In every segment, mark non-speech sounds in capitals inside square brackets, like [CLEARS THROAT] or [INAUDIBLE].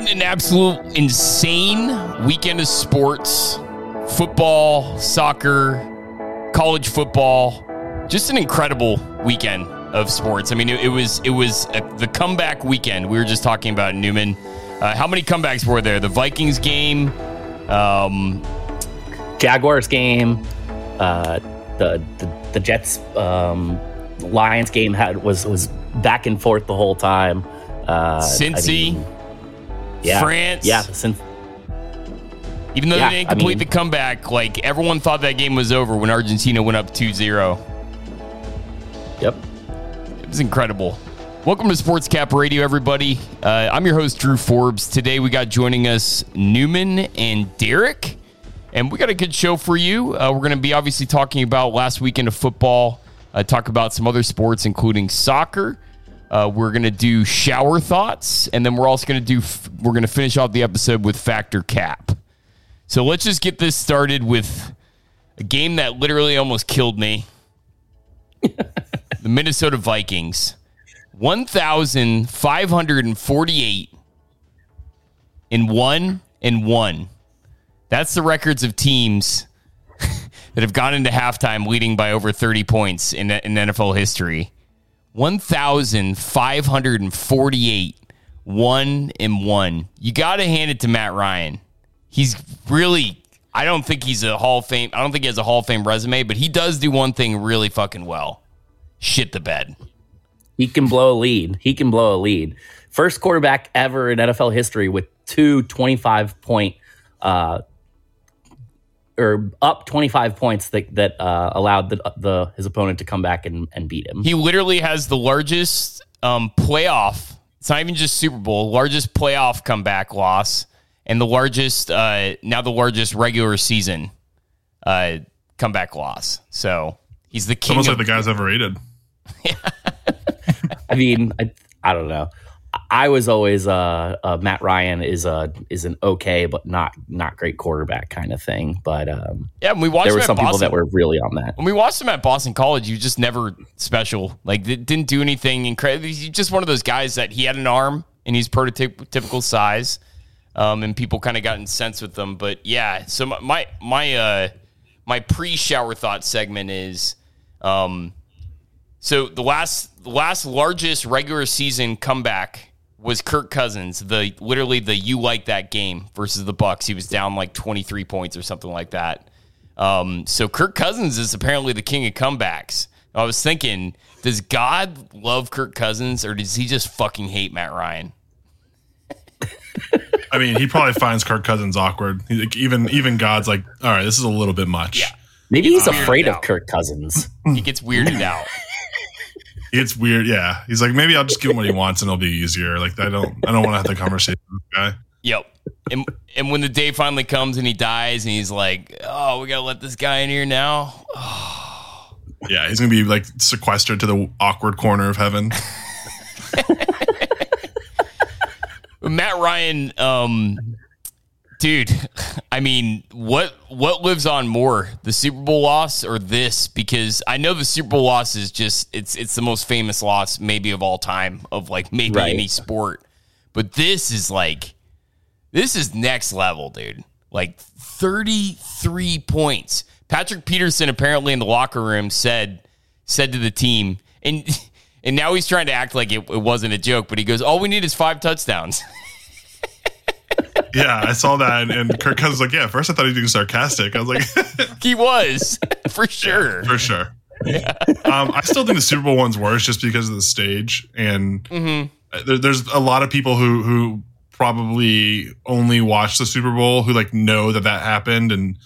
What an absolute insane weekend of sports football, soccer, college football. Just an incredible weekend of sports. I mean, it, it was it was a, the comeback weekend. We were just talking about Newman. Uh, how many comebacks were there? The Vikings game, um, Jaguars game, uh, the, the the Jets um, Lions game had was was back and forth the whole time. Uh, Cincy, I mean, yeah, France, yeah. Since, even though yeah, they didn't complete I mean, the comeback, like everyone thought that game was over when Argentina went up 2-0. Yep. It was incredible. Welcome to Sports Cap Radio, everybody. Uh, I'm your host, Drew Forbes. Today we got joining us Newman and Derek, and we got a good show for you. Uh, we're going to be obviously talking about last weekend of football, uh, talk about some other sports, including soccer. Uh, we're going to do shower thoughts, and then we're also going to do, f- we're going to finish off the episode with Fact or Cap. So let's just get this started with a game that literally almost killed me. [LAUGHS] the Minnesota Vikings. 1,548 in one and one. That's the records of teams [LAUGHS] that have gone into halftime leading by over 30 points in, in NFL history. 1,548 one and one. You got to hand it to Matt Ryan he's really I don't think he's a Hall of Fame. I don't think he has a Hall of Fame resume, but he does do one thing really fucking well. Shit the bed. He can blow a lead. He can blow a lead. First quarterback ever in NFL history with two 25 point uh, or up 25 points that that uh, allowed the, the his opponent to come back and, and beat him. He literally has the largest um, playoff. It's not even just Super Bowl, largest playoff comeback loss and the largest uh, now the largest regular season uh, comeback loss. So he's the king. It's almost of- like the guy's overrated. [LAUGHS] I mean, I, I don't know. I was always uh, uh, Matt Ryan is a is an okay but not not great quarterback kind of thing. But um, yeah, we watched. There were some Boston, people that were really on that. When we watched him at Boston College, he was just never special. Like didn't do anything incredible. He's just one of those guys that he had an arm and he's prototypical size um, and people kind of got incensed with them. But yeah, so my my uh, my pre shower thought segment is, um, so the last last largest regular season comeback was Kirk Cousins. The literally the you like that game versus the Bucs. He was down like twenty three points or something like that. Um, so Kirk Cousins is apparently the king of comebacks. I was thinking, does God love Kirk Cousins or does he just fucking hate Matt Ryan? [LAUGHS] I mean, he probably finds Kirk Cousins awkward. Like, even even God's like, all right, this is a little bit much. Yeah. Maybe he's afraid of Kirk Cousins. He gets weirded out. [LAUGHS] It's weird. Yeah, he's like, maybe I'll just give him what he wants and it'll be easier. Like, I don't, I don't want to have the conversation with this guy. Yep. And, and when the day finally comes and he dies and he's like, oh, we gotta let this guy in here now. Oh. [SIGHS] Yeah, he's gonna be like sequestered to the awkward corner of heaven. [LAUGHS] Matt Ryan, um, dude, I mean, what what lives on more, the Super Bowl loss or this? Because I know the Super Bowl loss is just it's it's the most famous loss maybe of all time of like maybe right. any sport, but this is like this is next level, dude. Like thirty three points. Patrick Peterson apparently in the locker room said said to the team and. [LAUGHS] And now he's trying to act like it, it wasn't a joke, but he goes, "All we need is five touchdowns." [LAUGHS] yeah, I saw that, and Kirk Cousins was like, "Yeah." First, I thought he was being sarcastic. I was like, [LAUGHS] "He was for sure, yeah, for sure." Yeah. um, I still think the Super Bowl one's worse just because of the stage, and mm-hmm. there, there's a lot of people who who probably only watch the Super Bowl who like know that that happened, and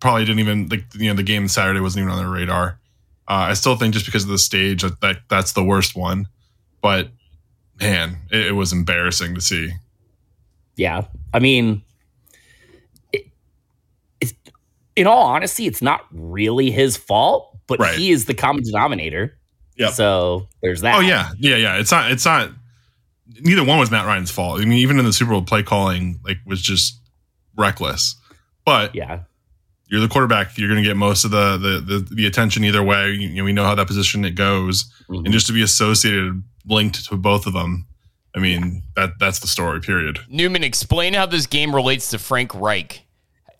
probably didn't even like you know the game Saturday wasn't even on their radar. Uh, I still think just because of the stage that, that that's the worst one, but man, it, it was embarrassing to see. Yeah, I mean, it, in all honesty, it's not really his fault, but right. he is the common denominator. Yeah. So there's that. Oh yeah, yeah, yeah. It's not. It's not. Neither one was Matt Ryan's fault. I mean, even in the Super Bowl, play calling like was just reckless. But yeah, you're the quarterback. You're going to get most of the, the the, the attention either way. You know, we know how that position it goes, mm-hmm. and just to be associated, linked to both of them, I mean, that that's the story. Period. Newman, explain how this game relates to Frank Reich.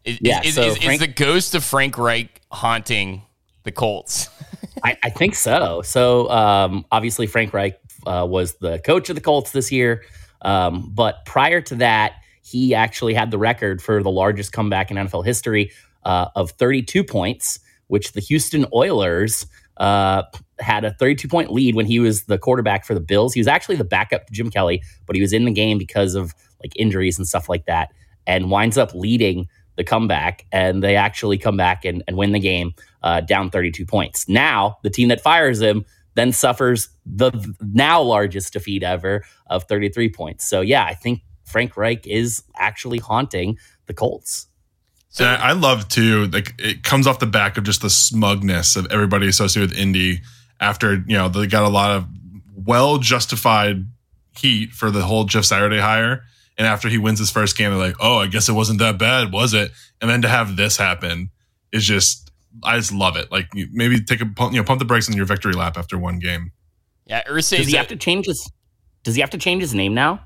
Is, Yeah, is, so is, Frank- is the ghost of Frank Reich haunting the Colts? [LAUGHS] I, I think so. So um, obviously, Frank Reich uh, was the coach of the Colts this year. Um, but prior to that, he actually had the record for the largest comeback in NFL history uh, of 32 points, which the Houston Oilers uh, had a 32 point lead when he was the quarterback for the Bills. He was actually the backup to Jim Kelly, but he was in the game because of like injuries and stuff like that, and winds up leading the comeback. And they actually come back and, and win the game uh, down 32 points. Now, the team that fires him then suffers the now largest defeat ever of 33 points. So, yeah, I think Frank Reich is actually haunting the Colts. So- and I, I love too. Like it comes off the back of just the smugness of everybody associated with Indy. After you know they got a lot of well justified heat for the whole Jeff Saturday hire, and after he wins his first game, they're like, "Oh, I guess it wasn't that bad, was it?" And then to have this happen is just, I just love it. Like maybe take a pump, you know pump the brakes on your victory lap after one game. Yeah, Ursay Does he have to change his? Does he have to change his name now?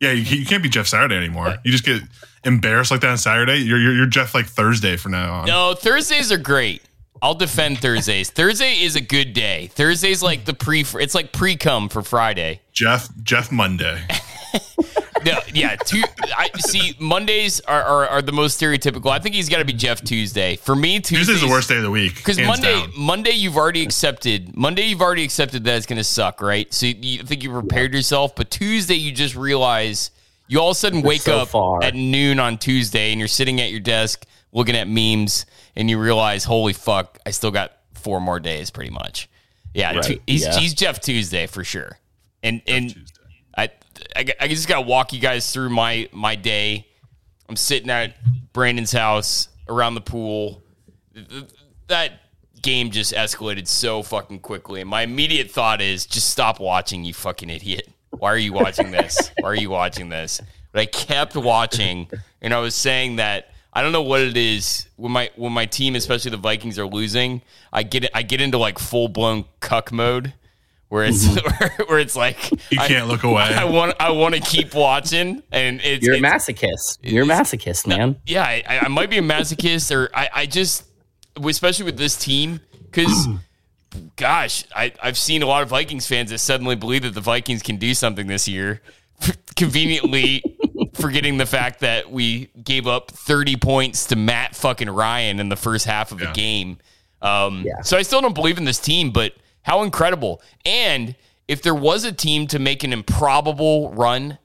Yeah, you, you can't be Jeff Saturday anymore. You just get embarrassed like that on Saturday. You're you're, you're Jeff like Thursday from now on. No, Thursdays are great. I'll defend Thursdays. Thursday is a good day. Thursday's like the pre. It's like pre cum for Friday. Jeff Jeff Monday. [LAUGHS] No, yeah. Two, I see. Mondays are, are, are the most stereotypical. I think he's got to be Jeff Tuesday. For me, Tuesday's, Tuesday's the worst day of the week Because Monday, down. Monday, you've already accepted. Monday, you've already accepted that it's going to suck, right? So you, you think you prepared yourself, but Tuesday, you just realize you all of a sudden wake so up far. at noon on Tuesday, and you're sitting at your desk looking at memes, and you realize, holy fuck, I still got four more days, pretty much. Yeah, Right, Tu- he's yeah. he's Jeff Tuesday for sure, and and Tuesday. I, I I just got to walk you guys through my my day. I'm sitting at Brandon's house around the pool. Th- th- That game just escalated so fucking quickly, and my immediate thought is just stop watching, you fucking idiot. Why are you watching this? Why are you watching this? But I kept watching, and I was saying that I don't know what it is when my when my team, especially the Vikings, are losing. I get I get into like full blown cuck mode, where it's mm-hmm. [LAUGHS] where it's like You can't look away. I want I want to keep watching, and it's You're a it's- masochist. You're a masochist, man. yeah, I, I might be a masochist, or I, I just, especially with this team, because, [CLEARS THROAT] gosh, I, I've seen a lot of Vikings fans that suddenly believe that the Vikings can do something this year, [LAUGHS] conveniently [LAUGHS] forgetting the fact that we gave up 30 points to Matt fucking Ryan in the first half of Yeah. a game. Um, Yeah. So I still don't believe in this team, but how incredible. And if there was a team to make an improbable run,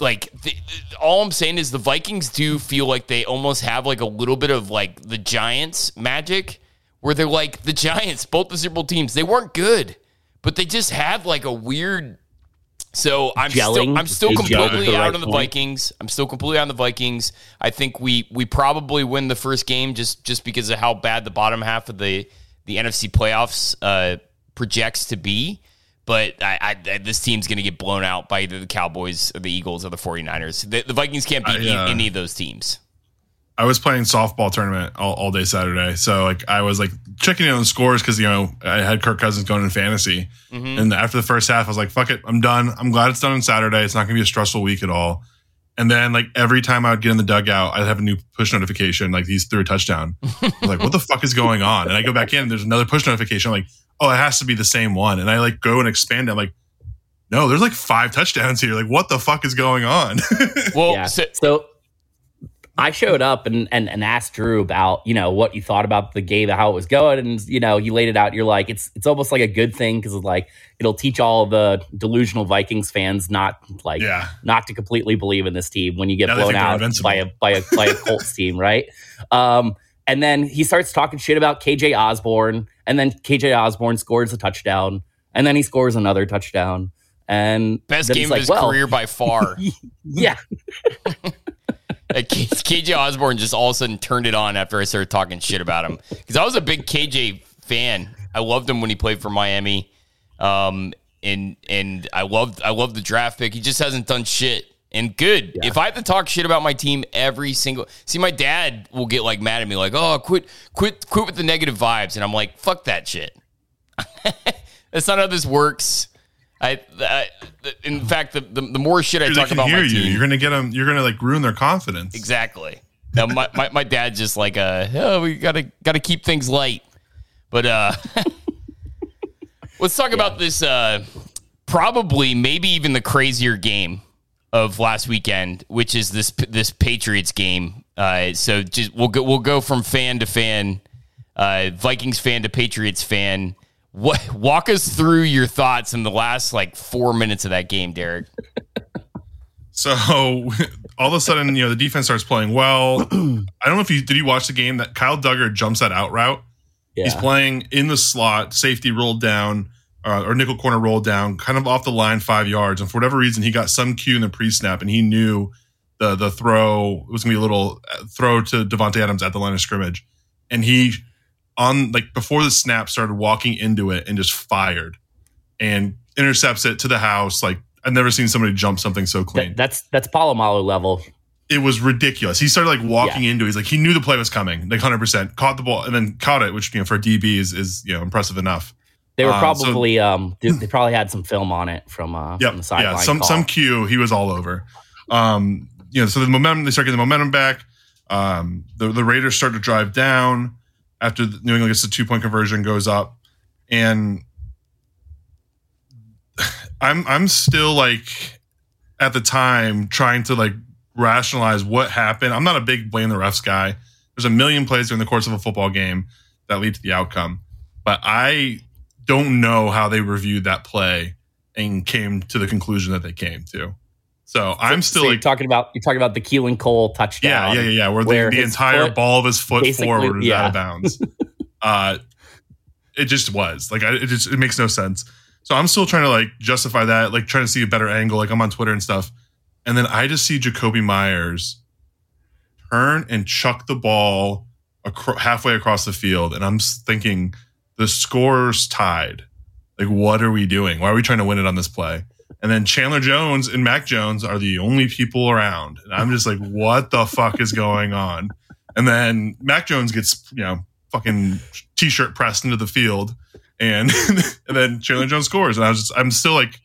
like the, all I'm saying is the Vikings do feel like they almost have like a little bit of like the Giants magic, where they're like the Giants, both the Super Bowl teams. They weren't good, but they just have like a weird. So I'm still I'm still They completely out right on the point. Vikings. I'm still completely on the Vikings. I think we we probably win the first game just just because of how bad the bottom half of the the NFC playoffs uh, projects to be. But I, I, this team's going to get blown out by either the Cowboys or the Eagles or the 49ers. The, the Vikings can't beat I, uh, any of those teams. I was playing softball tournament all, all day Saturday, so like I was like checking in on the scores because you know I had Kirk Cousins going in fantasy, Mm-hmm. and after the first half, I was like, "Fuck it, I'm done. I'm glad it's done on Saturday. It's not going to be a stressful week at all." And then like every time I would get in the dugout, I'd have a new push notification like he's threw a touchdown. [LAUGHS] I was like, "What the fuck is going on?" And I go back in, and there's another push notification. I'm like, "Oh, it has to be the same one." And I like go and expand. it. I'm like, "No, there's like five touchdowns here. Like, what the fuck is going on?" [LAUGHS] Well, yeah. so, So I showed up and, and and asked Drew about you know what you thought about the game, how it was going, and you know you laid it out. You're like it's it's almost like a good thing because like it'll teach all the delusional Vikings fans not like yeah, not to completely believe in this team when you get Now blown out by a by a by a [LAUGHS] Colts team, right? Um, and then he starts talking shit about KJ Osborne, and then KJ Osborne scores a touchdown, and then he scores another touchdown, and best game he's of his well, career by far. [LAUGHS] Yeah, K- [LAUGHS] KJ Osborne just all of a sudden turned it on after I started talking shit about him because I was a big KJ fan. I loved him when he played for Miami, um, and and I loved I loved the draft pick. He just hasn't done shit. And good. If I have to talk shit about my team every single see, my dad will get like mad at me, like, "Oh, quit, quit, quit with the negative vibes," and I'm like, "Fuck that shit." [LAUGHS] That's not how this works. I, I in fact, the, the, the more shit I talk about hear my you. team, You're gonna get them. You're gonna like ruin their confidence. exactly. Now my, my, my dad's just like, uh, oh, we gotta gotta keep things light. But uh, [LAUGHS] let's talk about this. Uh, probably, maybe even the crazier game of last weekend, which is this this Patriots game. Uh, so just we'll go we'll go from fan to fan, uh, Vikings fan to Patriots fan. What walk us through your thoughts in the last like four minutes of that game, Derek? So [LAUGHS] all of a sudden, you know, the defense starts playing well. [CLEARS THROAT] I don't know if you did you watch the game that Kyle Dugger jumps that out route. Yeah. He's playing in the slot, safety rolled down, uh, or nickel corner rolled down, kind of off the line five yards. And for whatever reason, he got some cue in the pre snap, and he knew the the throw was gonna be a little uh, throw to Davante Adams at the line of scrimmage, and he on like before the snap started walking into it and just fired and intercepts it to the house. Like I've never seen somebody jump something so clean That- that's that's Polamalu level. it was ridiculous. He started like walking into. it. He's like he knew the play was coming, like hundred percent. Caught the ball and then caught it, which you know for a DB is is you know impressive enough. They were Uh, so- probably um they, they probably had some film on it from uh Yep, from the sideline. yeah. Some call. some cue he was all over. Um, you know, so the momentum they start getting the momentum back. Um, the the Raiders start to drive down after New England gets the two point conversion goes up, and I'm I'm still like at the time trying to like rationalize what happened. I'm not a big blame the refs guy. There's a million plays during the course of a football game that lead to the outcome, but I don't know how they reviewed that play and came to the conclusion that they came to. So I'm still So like, talking about you're talking about the Keelan Cole touchdown. yeah, yeah, yeah, yeah. Where, where the, the entire foot ball of his foot forward was out of bounds. [LAUGHS] uh, it just was like I, it just it makes no sense. So I'm still trying to like justify that, like trying to see a better angle. Like I'm on Twitter and stuff, and then I just see Jakobi Meyers turn and chuck the ball acro- halfway across the field, and I'm thinking the score's tied. Like, what are we doing? Why are we trying to win it on this play? And then Chandler Jones and Mac Jones are the only people around. And I'm just like, what the fuck is going on? And then Mac Jones gets, you know, fucking t shirt pressed into the field. And, [LAUGHS] and then Chandler Jones scores. And I was just, I'm still like,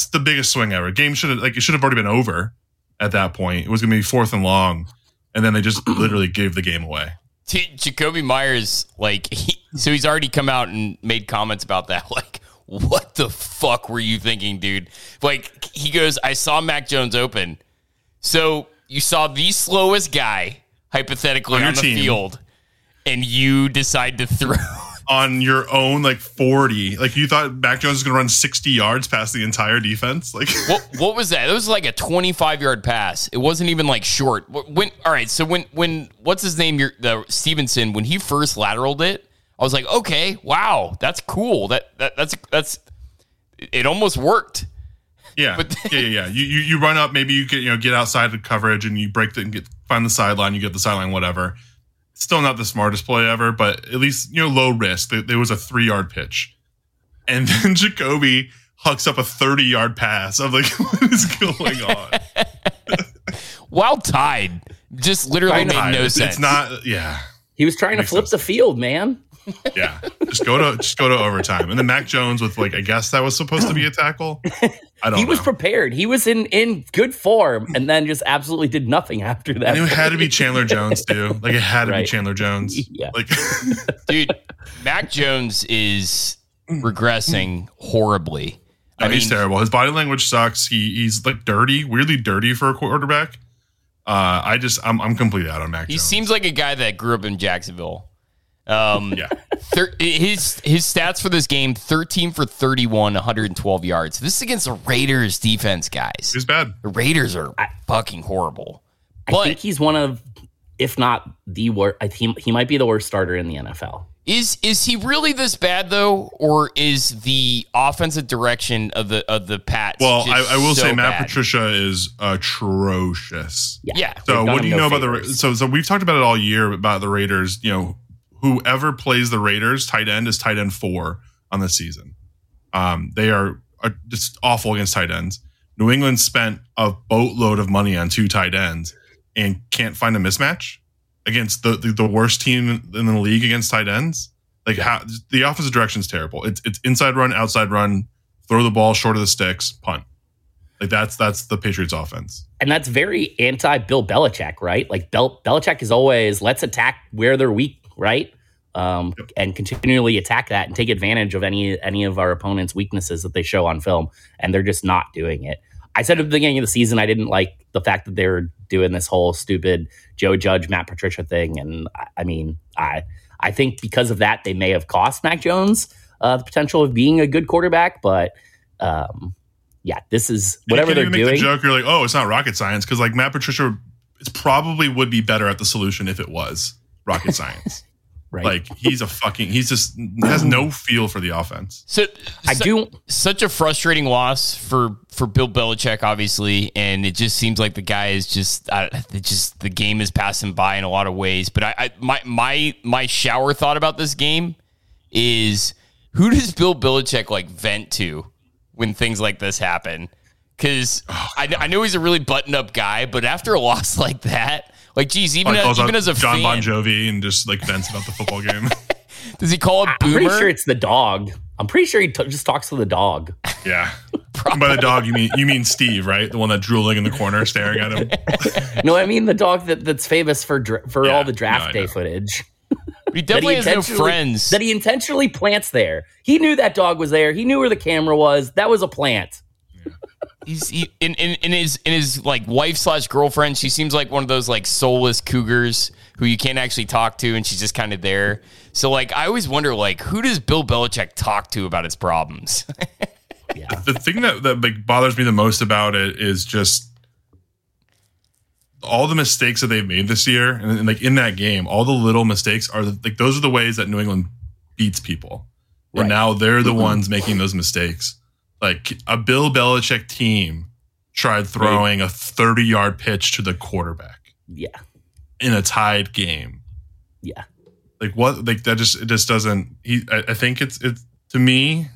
it's the biggest swing ever. Game should have, like, it should have already been over at that point. It was going to be fourth and long. And then they just [CLEARS THROAT] literally gave the game away. Jakobi Meyers, like, he, so he's already come out and made comments about that. [LAUGHS] Like, what the fuck were you thinking, dude? Like, he goes, I saw Mac Jones open. So you saw the slowest guy, hypothetically, On on, the team. field, and you decide to throw. [LAUGHS] On your own, like 40. Like, you thought Mac Jones was going to run 60 yards past the entire defense? Like, [LAUGHS] what what was that? It was like a 25 yard pass. It wasn't even like short. When all right, so when when what's his name? Your the Stevenson when he first lateraled it, I was like, okay, wow, that's cool. That that that's that's it almost worked. Yeah, But- yeah, yeah, yeah. You, you you run up, maybe you get you know get outside the coverage and you break the and get find the sideline. You get the sideline, whatever. Still not the smartest play ever, but at least you know low risk. There, there was a three yard pitch, and [LAUGHS] then Jakobi hucks up a thirty yard pass. I'm like, [LAUGHS] what is going on? [LAUGHS] While tied, just literally made no it's, sense. it's not. Yeah, He was trying to flip no the field, man. Yeah. Just go to just go to overtime, and then Mac Jones with like I guess that was supposed to be a tackle. I don't He know. was prepared. He was in in good form, and then just absolutely did nothing after that. and it had to be [LAUGHS] Chandler Jones too. Like it had to be Chandler Jones. Yeah. Like [LAUGHS] dude. Mac Jones is regressing horribly. No, I mean, he's terrible. His body language sucks. He he's like dirty, weirdly dirty for a quarterback. Uh, I just I'm I'm completely out on Mac. he Jones. seems like a guy that grew up in Jacksonville. Um, yeah. Thir- his his stats for this game 13 for 31 112 yards this is against the raiders defense guys He's bad. the raiders are fucking horrible I but think he's one of, if not the worst. I think he might be the worst starter in the NFL. is is he really this bad though or is the offensive direction of the of the pats Well, I, just I will so say Matt bad? Patricia is atrocious. yeah So what do you no know about the so so we've talked about it all year about the Raiders. You know, whoever plays the Raiders tight end is tight end four on the season. Um, they are, are just awful against tight ends. New England spent a boatload of money on two tight ends and can't find a mismatch against the the, the worst team in the league against tight ends. Like how the offensive direction is terrible. It's it's inside run, outside run, throw the ball short of the sticks, punt. Like that's that's the Patriots offense. And that's very anti Bill Belichick, right? Like Bel- Belichick is always let's attack where they're weak, right? Um, yep. and continually attack that and take advantage of any any of our opponents' weaknesses that they show on film, and they're just not doing it. I said at the beginning of the season I didn't like the fact that they were doing this whole stupid Joe Judge Matt Patricia thing, and I, I mean I I think because of that they may have cost Mac Jones uh, the potential of being a good quarterback, but um, yeah, this is whatever they're doing. The joke, you're like, oh, it's not rocket science because like Matt Patricia, it probably would be better at the solution if it was rocket science. Right. Like he's a fucking he's just has no feel for the offense. So I su- do such a frustrating loss for for Bill Belichick, obviously, and it just seems like the guy is just uh, just the game is passing by in a lot of ways. But I, I my my my shower thought about this game is who does Bill Belichick like vent to when things like this happen. Because oh, I, I, know he's a really buttoned up guy, but after a loss [LAUGHS] like that, like, geez, even, as, even as a fan, John fan, Bon Jovi and just like vents about the football game. [LAUGHS] Does he call it boomer? I'm pretty sure it's the dog. I'm pretty sure he t- just talks to the dog. Yeah. [LAUGHS] by the dog, you mean you mean Steve, right? The one that drooling in the corner, staring at him. [LAUGHS] no, I mean the dog that, that's famous for dra- for yeah, all the draft no, day footage. He definitely he has no friends. That he intentionally plants there. He knew that dog was there. He knew where the camera was. That was a plant. He's he, in, in, in his in his like wife slash girlfriend. She seems like one of those like soulless cougars who you can't actually talk to, and she's just kind of there. So like, I always wonder like, who does Bill Belichick talk to about his problems? [LAUGHS] yeah. The thing that that like bothers me the most about it is just all the mistakes that they've made this year, and, and, like in that game, all the little mistakes are like those are the ways that New England beats people. Right. And now they're the mm-hmm. ones making those mistakes. Like a Bill Belichick team tried throwing a 30 yard pitch to the quarterback. Yeah. In a tied game. Yeah. Like what like that just it just doesn't he I, I think it's it's to me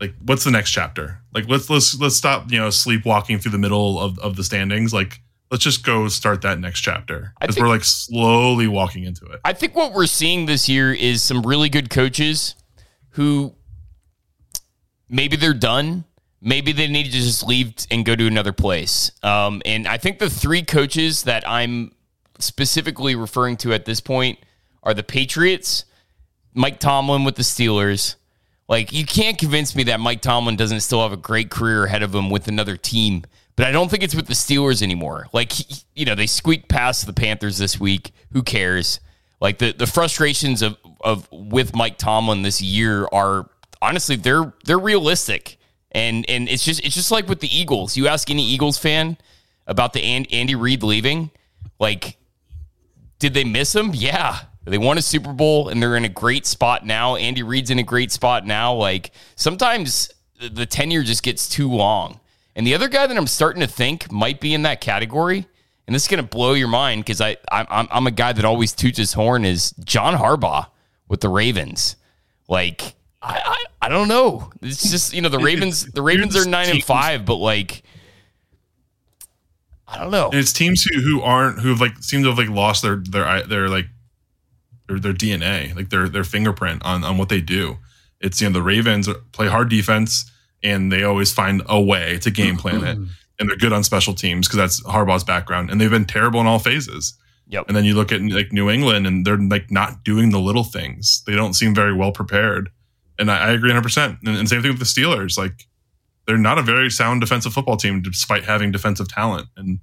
like what's the next chapter? Like let's let's let's stop, you know, sleepwalking through the middle of, of the standings. Like let's just go start that next chapter because we're like slowly walking into it. I think what we're seeing this year is some really good coaches who maybe they're done. Maybe they need to just leave and go to another place. Um, and I think the three coaches that I'm specifically referring to at this point are the Patriots, Mike Tomlin with the Steelers. Like, you can't convince me that Mike Tomlin doesn't still have a great career ahead of him with another team but I don't think it's with the Steelers anymore. Like, you know, they squeaked past the Panthers this week. Who cares? Like the the frustrations of of with Mike Tomlin this year are honestly they're they're realistic. And and it's just it's just like with the Eagles. You ask any Eagles fan about the Andy Reid leaving, like did they miss him? Yeah. They won a Super Bowl and they're in a great spot now. Andy Reid's in a great spot now. Like sometimes the tenure just gets too long. And the other guy that I'm starting to think might be in that category, and this is going to blow your mind because I I'm, I'm a guy that always toots his horn is John Harbaugh with the Ravens. Like I, I, I don't know. It's just you know the Ravens the Ravens are nine and five, but like I don't know. And it's teams who who aren't who have like seem to have like lost their their their like their, their DNA, like their their fingerprint on on what they do. It's you know the Ravens play hard defense and they always find a way to game plan it. Mm-hmm. And they're good on special teams because that's Harbaugh's background, and they've been terrible in all phases. Yep. And then you look at like New England, and they're like not doing the little things. They don't seem very well prepared. And I, I agree 100. percent And, same thing with the Steelers. Like they're not a very sound defensive football team, despite having defensive talent. And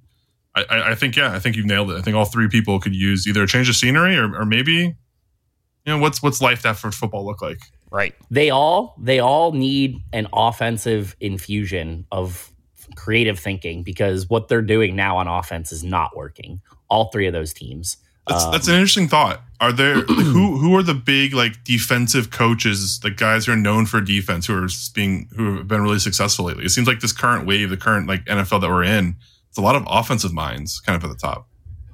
I, I think yeah, I think you've nailed it. I think all three people could use either a change of scenery or, or maybe you know what's what's life after football look like. Right. They all they all need an offensive infusion of creative thinking because what they're doing now on offense is not working. All three of those teams. That's, um, that's an interesting thought. Are there [CLEARS THROAT] who who are the big like defensive coaches, the guys who are known for defense, who are being who have been really successful lately? It seems like this current wave, the current like NFL that we're in, it's a lot of offensive minds kind of at the top.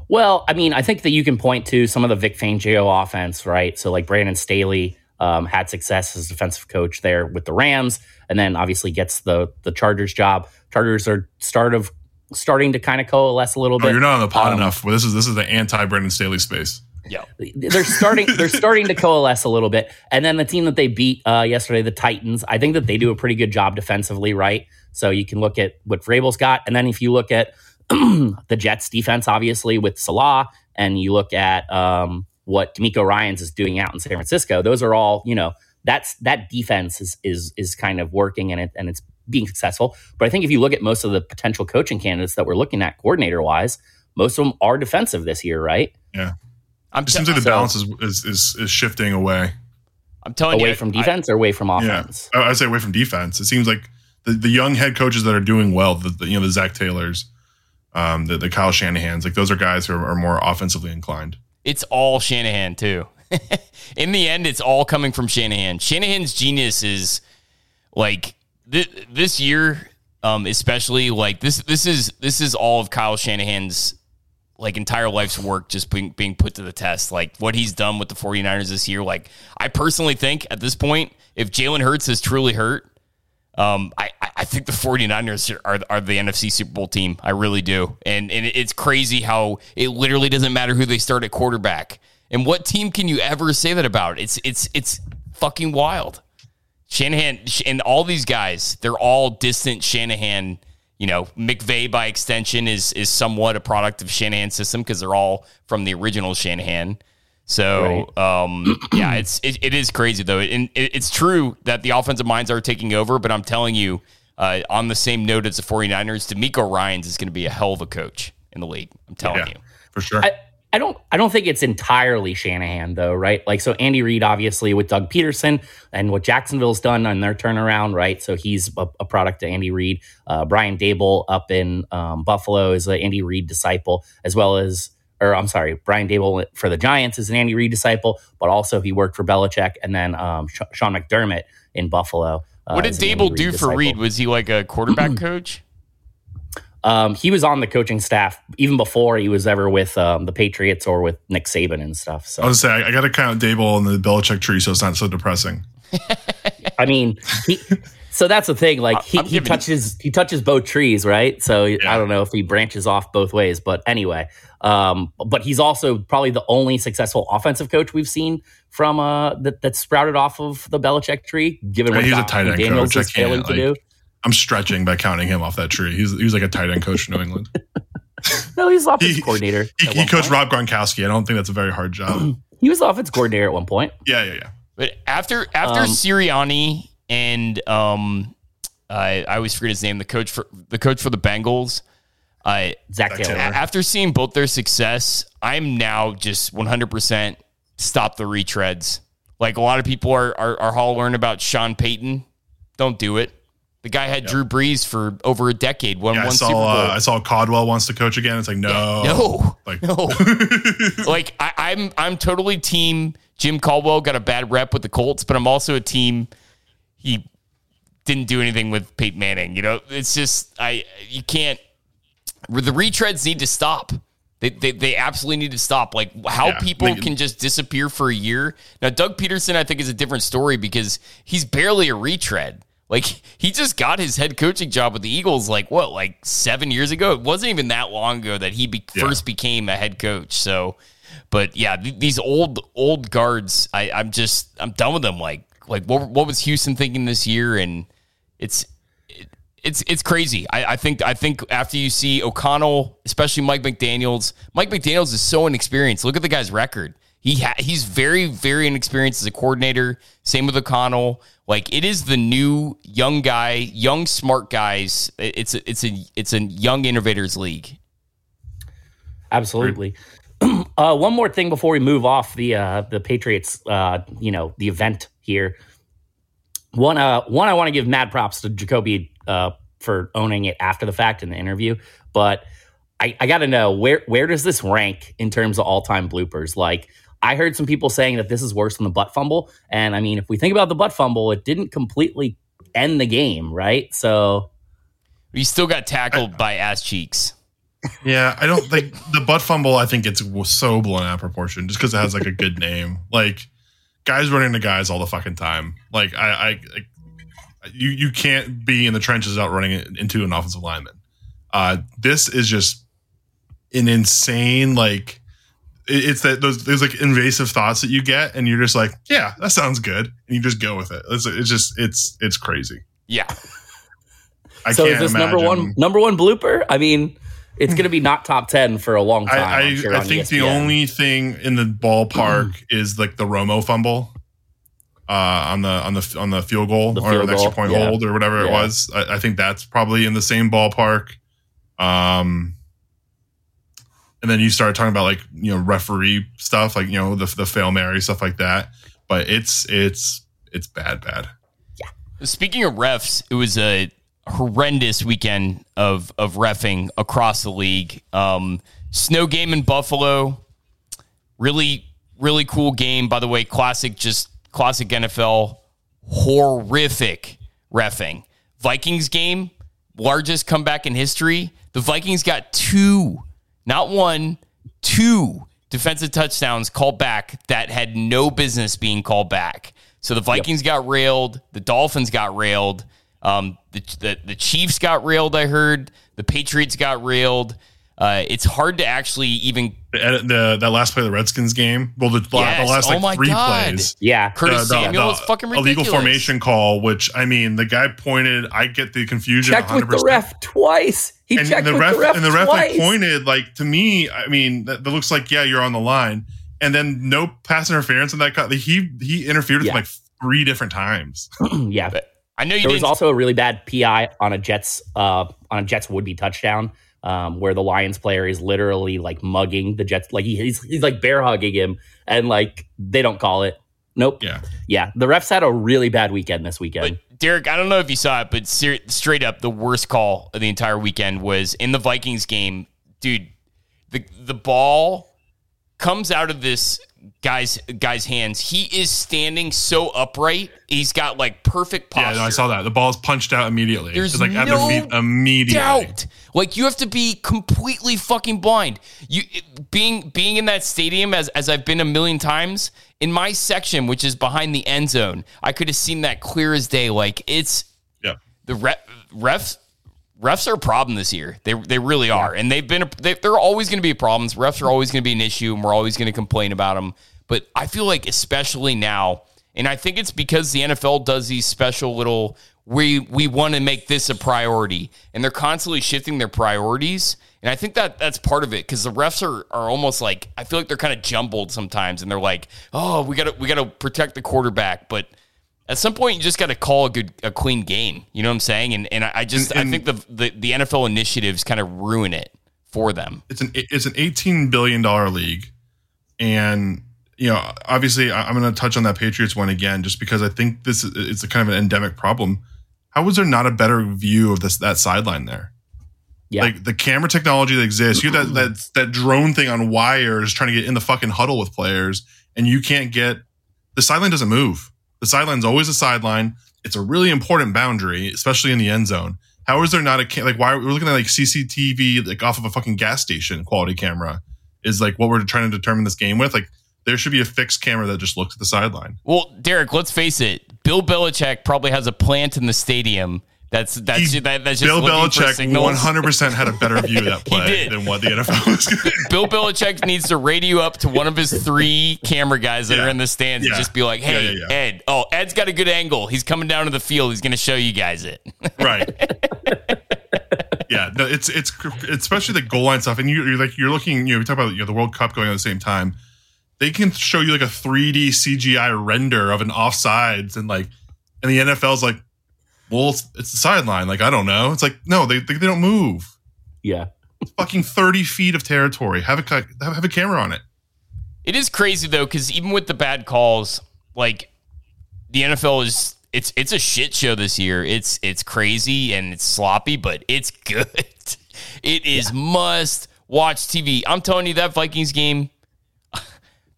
Well, I mean, I think that you can point to some of the Vic Fangio offense, right? So like Brandon Staley, um, had success as defensive coach there with the Rams, and then obviously gets the the Chargers job. Chargers are start of starting to kind of coalesce a little oh, bit. You're not on the pod um, enough. Well, this is this is the anti Brandon Staley space. Yeah. they're starting they're [LAUGHS] starting to coalesce a little bit. And then the team that they beat uh, yesterday, the Titans, I think that they do a pretty good job defensively, right? So you can look at what Vrabel's got, and then if you look at [CLEARS THROAT] the Jets defense, obviously with Salah, and you look at um, what DeMeco Ryans is doing out in San Francisco, those are all you know. That's that defense is is is kind of working and it and it's being successful. But I think if you look at most of the potential coaching candidates that we're looking at coordinator wise, most of them are defensive this year, right? Yeah. I'm It seems like the balance is, is is is shifting away. I'm telling Away you, away from I- defense or away from Yeah, offense? I I say away from defense. It seems like the, the young head coaches that are doing well, the, the you know the Zac Taylors, um, the, the Kyle Shanahan's, like those are guys who are, are more offensively inclined. it's all Shanahan too. [LAUGHS] In the end, it's all coming from Shanahan. Shanahan's genius is like th- this year, um, especially like this. This is this is all of Kyle Shanahan's like entire life's work just being being put to the test. Like what he's done with the 49ers this year. Like I personally think at this point, if Jalen Hurts is truly hurt, um, I, I- I think the 49ers are, are the NFC Super Bowl team. I really do. And, and it's crazy how it literally doesn't matter who they start at quarterback. And what team can you ever say that about? It's it's it's fucking wild. Shanahan and all these guys, they're all distant Shanahan. You know, McVay by extension is is somewhat a product of Shanahan's system because they're all from the original Shanahan. So, um, [CLEARS THROAT] yeah, it's it, it is crazy though, and it, it's true that the offensive minds are taking over. But I'm telling you, uh, on the same note as the 49ers, DeMeco Ryans is going to be a hell of a coach in the league. I'm telling Yeah, you. for sure. I, I don't I don't think it's entirely Shanahan though, right? Like so Andy Reid obviously with Doug Pederson and what Jacksonville's done on their turnaround, right? So he's a, a product of Andy Reid. Uh, Brian Daboll up in um, Buffalo is an Andy Reid disciple, as well as or I'm sorry, Brian Daboll for the Giants is an Andy Reid disciple, but also he worked for Belichick and then um, Sh- Sean McDermott in Buffalo. uh, What did is an Andy Daboll Reid do for. Reid? Was he like a quarterback [CLEARS THROAT] coach? Um, he was on the coaching staff even before he was ever with um, the Patriots or with Nick Saban and stuff. So I was say I, I got to count Daboll and the Belichick tree, so it's not so depressing. [LAUGHS] I mean, he, so that's the thing. Like he, he giving- touches he touches both trees, right? So Yeah. I don't know if he branches off both ways, but anyway. Um, but he's also probably the only successful offensive coach we've seen from uh that, that sprouted off of the Belichick tree. Given Yeah, what he's a Doc tight end Daniels coach. I is failing can't, to do. Like- I'm stretching by counting him off that tree. He's he was like a tight end coach in New England. [LAUGHS] No, he's the offensive he- coordinator. He, he coached point. Rob Gronkowski. I don't think that's a very hard job. [CLEARS THROAT] He was the offensive coordinator at one point. yeah, yeah, yeah. But after after Um, Sirianni and um, I I always forget his name, the coach for the coach for the Bengals. I Zac Zac Taylor. Taylor. After seeing both their success, I'm now just 100% stop the retreads. Like a lot of people are are, are hollering about Sean Payton. Don't do it. The guy had Drew Brees for over a decade. Won Yeah, I one saw uh, I saw Caldwell wants to coach again. It's like no, no, like no. [LAUGHS] like I, I'm I'm totally team Jim Caldwell got a bad rep with the Colts, but I'm also a team he didn't do anything with Peyton Manning. You know, it's just I you can't the retreads need to stop. They, they, they absolutely need to stop. Like how Yeah, people they- can just disappear for a year. Now, Doug Pederson, I think, is a different story because he's barely a retread. Like he just got his head coaching job with the Eagles, like what, like seven years ago. It wasn't even that long ago that he be- Yeah. first became a head coach. So, but yeah, th- these old old guards, I, I'm just I'm done with them. Like like what what was Houston thinking this year? And it's it's it's crazy. I, I think I think after you see O'Connell, especially Mike McDaniel's, Mike McDaniel's is so inexperienced. Look at the guy's record. He ha- he's very very inexperienced as a coordinator. Same with O'Connell. Like it is the new young guy, young smart guys. It's a, it's a it's a young innovators league. Absolutely. [CLEARS THROAT] uh, one more thing before we move off the uh, the Patriots, uh, you know, the event here. One, uh, one, I want to give mad props to Jakobi uh, for owning it after the fact in the interview, but I, I got to know where where does this rank in terms of all time bloopers? Like, I heard some people saying that this is worse than the butt fumble, and I mean, if we think about the butt fumble, it didn't completely end the game, right? So He still got tackled by ass cheeks. Yeah, I don't think the butt fumble. I think it's so blown out of proportion just because it has like a good name. Like guys running to guys all the fucking time. Like I, I like, you you can't be in the trenches out running into an offensive lineman. Uh, this is just an insane like it- it's that those those like invasive thoughts that you get, and you're just like, yeah, that sounds good, and you just go with it. It's, it's just it's it's crazy. Yeah. I so can't is this number one number one blooper? I mean, it's going to be not top ten for a long time. I, I'm sure, I, I on think the only thing in the ballpark is like the Romo fumble uh, on the on the on the field goal The or field an extra goal, point yeah. hold or whatever it was. I, I think that's probably in the same ballpark. Um, and then you start talking about like you know referee stuff, like you know the the fail Mary stuff like that. But it's it's it's bad, bad. Yeah. Speaking of refs, it was a horrendous weekend of of refing across the league. Um, snow game in Buffalo, really really cool game. By the way, classic just classic NFL horrific refing. Vikings game, largest comeback in history. The Vikings got two, not one, two defensive touchdowns called back that had no business being called back. So the Vikings got railed, the Dolphins got railed, um, the, the the Chiefs got railed. I heard the Patriots got railed. Uh, it's hard to actually even The, edit- the that last play of the Redskins game, well, the, Yes. the last Oh like my three God. plays. yeah. Curtis the- the- Samuel the is fucking ridiculous. Illegal formation call, which I mean, the guy pointed. I get the confusion. checked 100%. with the ref twice. He and checked the with ref, the ref and the ref like twice. pointed like to me. I mean, that, that looks like yeah, you're on the line, and then no pass interference in that cut. He he interfered with Yeah. like three different times. [CLEARS THROAT] yeah. but I know you There was didn't. also a really bad PI on a Jets uh on a Jets would be touchdown. Um, where the Lions player is literally like mugging the Jets, like he, he's he's like bear hugging him, and like they don't call it. Nope. Yeah, Yeah, the refs had a really bad weekend this weekend. But Derek, I don't know if you saw it, but ser- straight up, the worst call of the entire weekend was in the Vikings game. Dude, the the ball comes out of this guy's guy's hands. He is standing so upright. He's got like perfect posture. yeah. No, I saw that. The ball's punched out immediately. There's It's like no imme- immediately. doubt. Like you have to be completely fucking blind. You being being in that stadium as as I've been a million times in my section, which is behind the end zone. I could have seen that clear as day. Like it's Yeah. the ref, refs. Refs are a problem this year. They they really are, and they've been. They, they're always going to be problems. Refs are always going to be an issue, and we're always going to complain about them. But I feel like, especially now, and I think it's because the NFL does these special little. We we want to make this a priority, and they're constantly shifting their priorities. And I think that that's part of it because the refs are are almost like I feel like they're kind of jumbled sometimes, and they're like, oh, we got to we got to protect the quarterback, but at some point, you just got to call a good, a clean game. You know what I'm saying? And and I I just And- I think the, the the NFL initiatives kind of ruin it for them. it's an it's an eighteen billion dollar league, and you know obviously I- I'm going to touch on that Patriots one again just because I think this is it's a kind of an endemic problem. How was there not a better view of this that sideline there? Yeah. Like the camera technology that exists, you have that that that drone thing on wires trying to get in the fucking huddle with players, and you can't get the sideline doesn't move. The sideline's always a sideline. It's a really important boundary, especially in the end zone. How is there not a like? Why we're looking at like CCTV like off of a fucking gas station quality camera is like what we're trying to determine this game with. Like there should be a fixed camera that just looks at the sideline. Well, Derek, let's face it. Bill Belichick probably has a plant in the stadium. That's that's He- that, that's just Bill Belichick 100 percent had a better view of that [LAUGHS] play than what the NFL was. Bill Belichick needs to radio up to one of his three camera guys that Yeah. are in the stands Yeah. and just be like, "Hey, yeah. Ed. Oh, Ed's got a good angle. He's coming down to the field. He's going to show you guys it." [LAUGHS] right. yeah, no, it's it's especially the goal line stuff, and you, you're like you're looking. You know, we talk about you know the World Cup going at the same time. They can show you like a 3D CGI render of an offsides, and like, and the NFL's like, well, it's, it's the sideline. Like, I don't know. It's like, no, they they, they don't move. yeah. It's fucking 30 feet of territory. Have a ca- have, have a camera on it. It is crazy though, because even with the bad calls, like the NFL is it's it's a shit show this year. It's it's crazy and it's sloppy, but it's [LAUGHS] good. It is must watch TV. I'm telling you that Vikings game,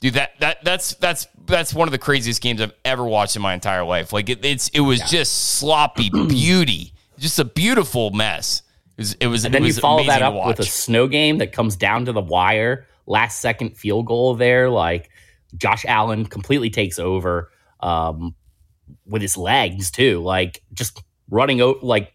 dude. That that that's that's that's one of the craziest games I've ever watched in my entire life. Like it, it's it was just sloppy [CLEARS THROAT] beauty, just a beautiful mess. It was. It was And then it you follow that up with a snow game that comes down to the wire, last second field goal there. Like Josh Allen completely takes over um, with his legs too, like just running out, like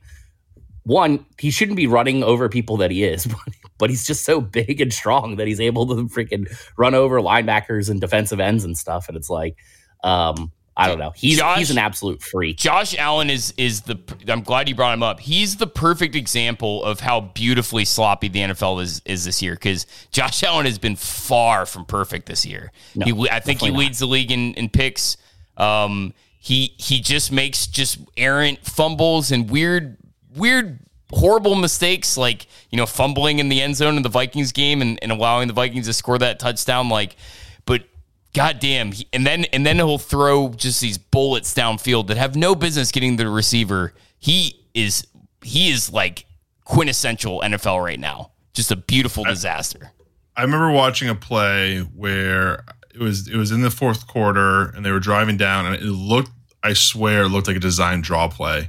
one, he shouldn't be running over people that he is, [LAUGHS] but he's just so big and strong that he's able to freaking run over linebackers and defensive ends and stuff. And it's like, um, I don't know. He's Josh, he's an absolute freak. Josh Allen is is the. I'm glad you brought him up. He's the perfect example of how beautifully sloppy the NFL is is this year. Because Josh Allen has been far from perfect this year. No, he, I think he leads not. the league in in picks. Um, he he just makes just errant fumbles and weird weird horrible mistakes like you know fumbling in the end zone in the Vikings game and, and allowing the Vikings to score that touchdown like but goddamn and then and then he'll throw just these bullets downfield that have no business getting the receiver. He is he is like quintessential NFL right now. Just a beautiful disaster. I remember watching a play where it was it was in the fourth quarter and they were driving down and it looked I swear it looked like a design draw play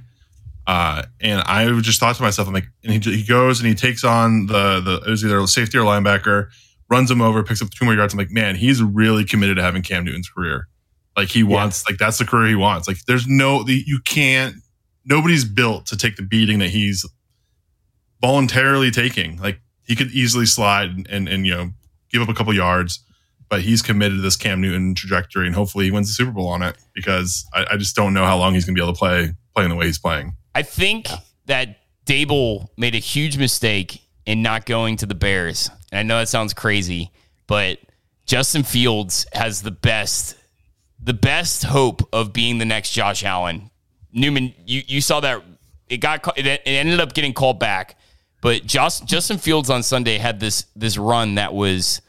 uh, and I just thought to myself, I'm like, and he, he goes and he takes on the the it was either a safety or linebacker, runs him over, picks up two more yards. I'm like, man, he's really committed to having Cam Newton's career. Like he wants, yeah. like that's the career he wants. Like there's no, you can't, nobody's built to take the beating that he's voluntarily taking. Like he could easily slide and, and, and you know give up a couple yards, but he's committed to this Cam Newton trajectory, and hopefully he wins the Super Bowl on it because I, I just don't know how long he's going to be able to play playing the way he's playing. I think that Daboll made a huge mistake in not going to the Bears. And I know that sounds crazy, but Justin Fields has the best the best hope of being the next Josh Allen. Newman, you, you saw that it got it ended up getting called back, but Just, Justin Fields on Sunday had this this run that was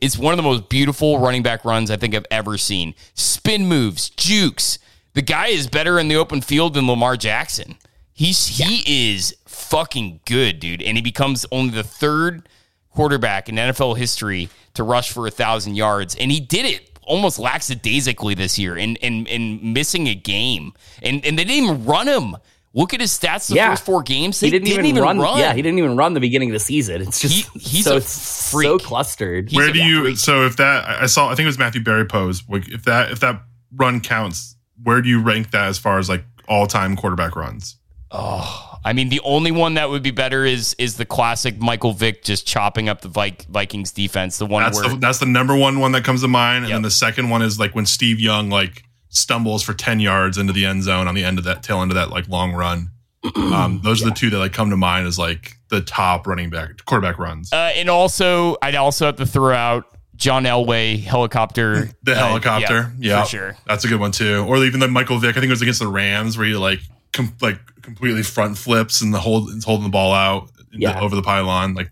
it's one of the most beautiful running back runs I think I've ever seen. Spin moves, jukes, the guy is better in the open field than Lamar Jackson. He's yeah. he is fucking good, dude, and he becomes only the third quarterback in NFL history to rush for a thousand yards, and he did it almost lackadaisically this year, and and and missing a game, and and they didn't even run him. Look at his stats the yeah. first four games. They he didn't, didn't even, even run, run, Yeah, he didn't even run the beginning of the season. It's just he, he's so, so clustered. He's Where do you? Freak. So if that I saw, I think it was Matthew Berry pose. If that if that run counts, where do you rank that as far as like all time quarterback runs? Oh, I mean, the only one that would be better is is the classic Michael Vick just chopping up the Vikings defense. The one that's where the, that's the number one one that comes to mind, yep. and then the second one is like when Steve Young like stumbles for ten yards into the end zone on the end of that tail end of that like long run. [CLEARS THROAT] Um, those yeah. are the two that like come to mind as like the top running back quarterback runs. Uh, and also, I'd also have to throw out John Elway helicopter. The helicopter, uh, yeah, yeah, for sure. That's a good one too. Or even the Michael Vick. I think it was against the Rams where he like com- like completely front flips and the hold holding the ball out yeah. the, over the pylon. Like,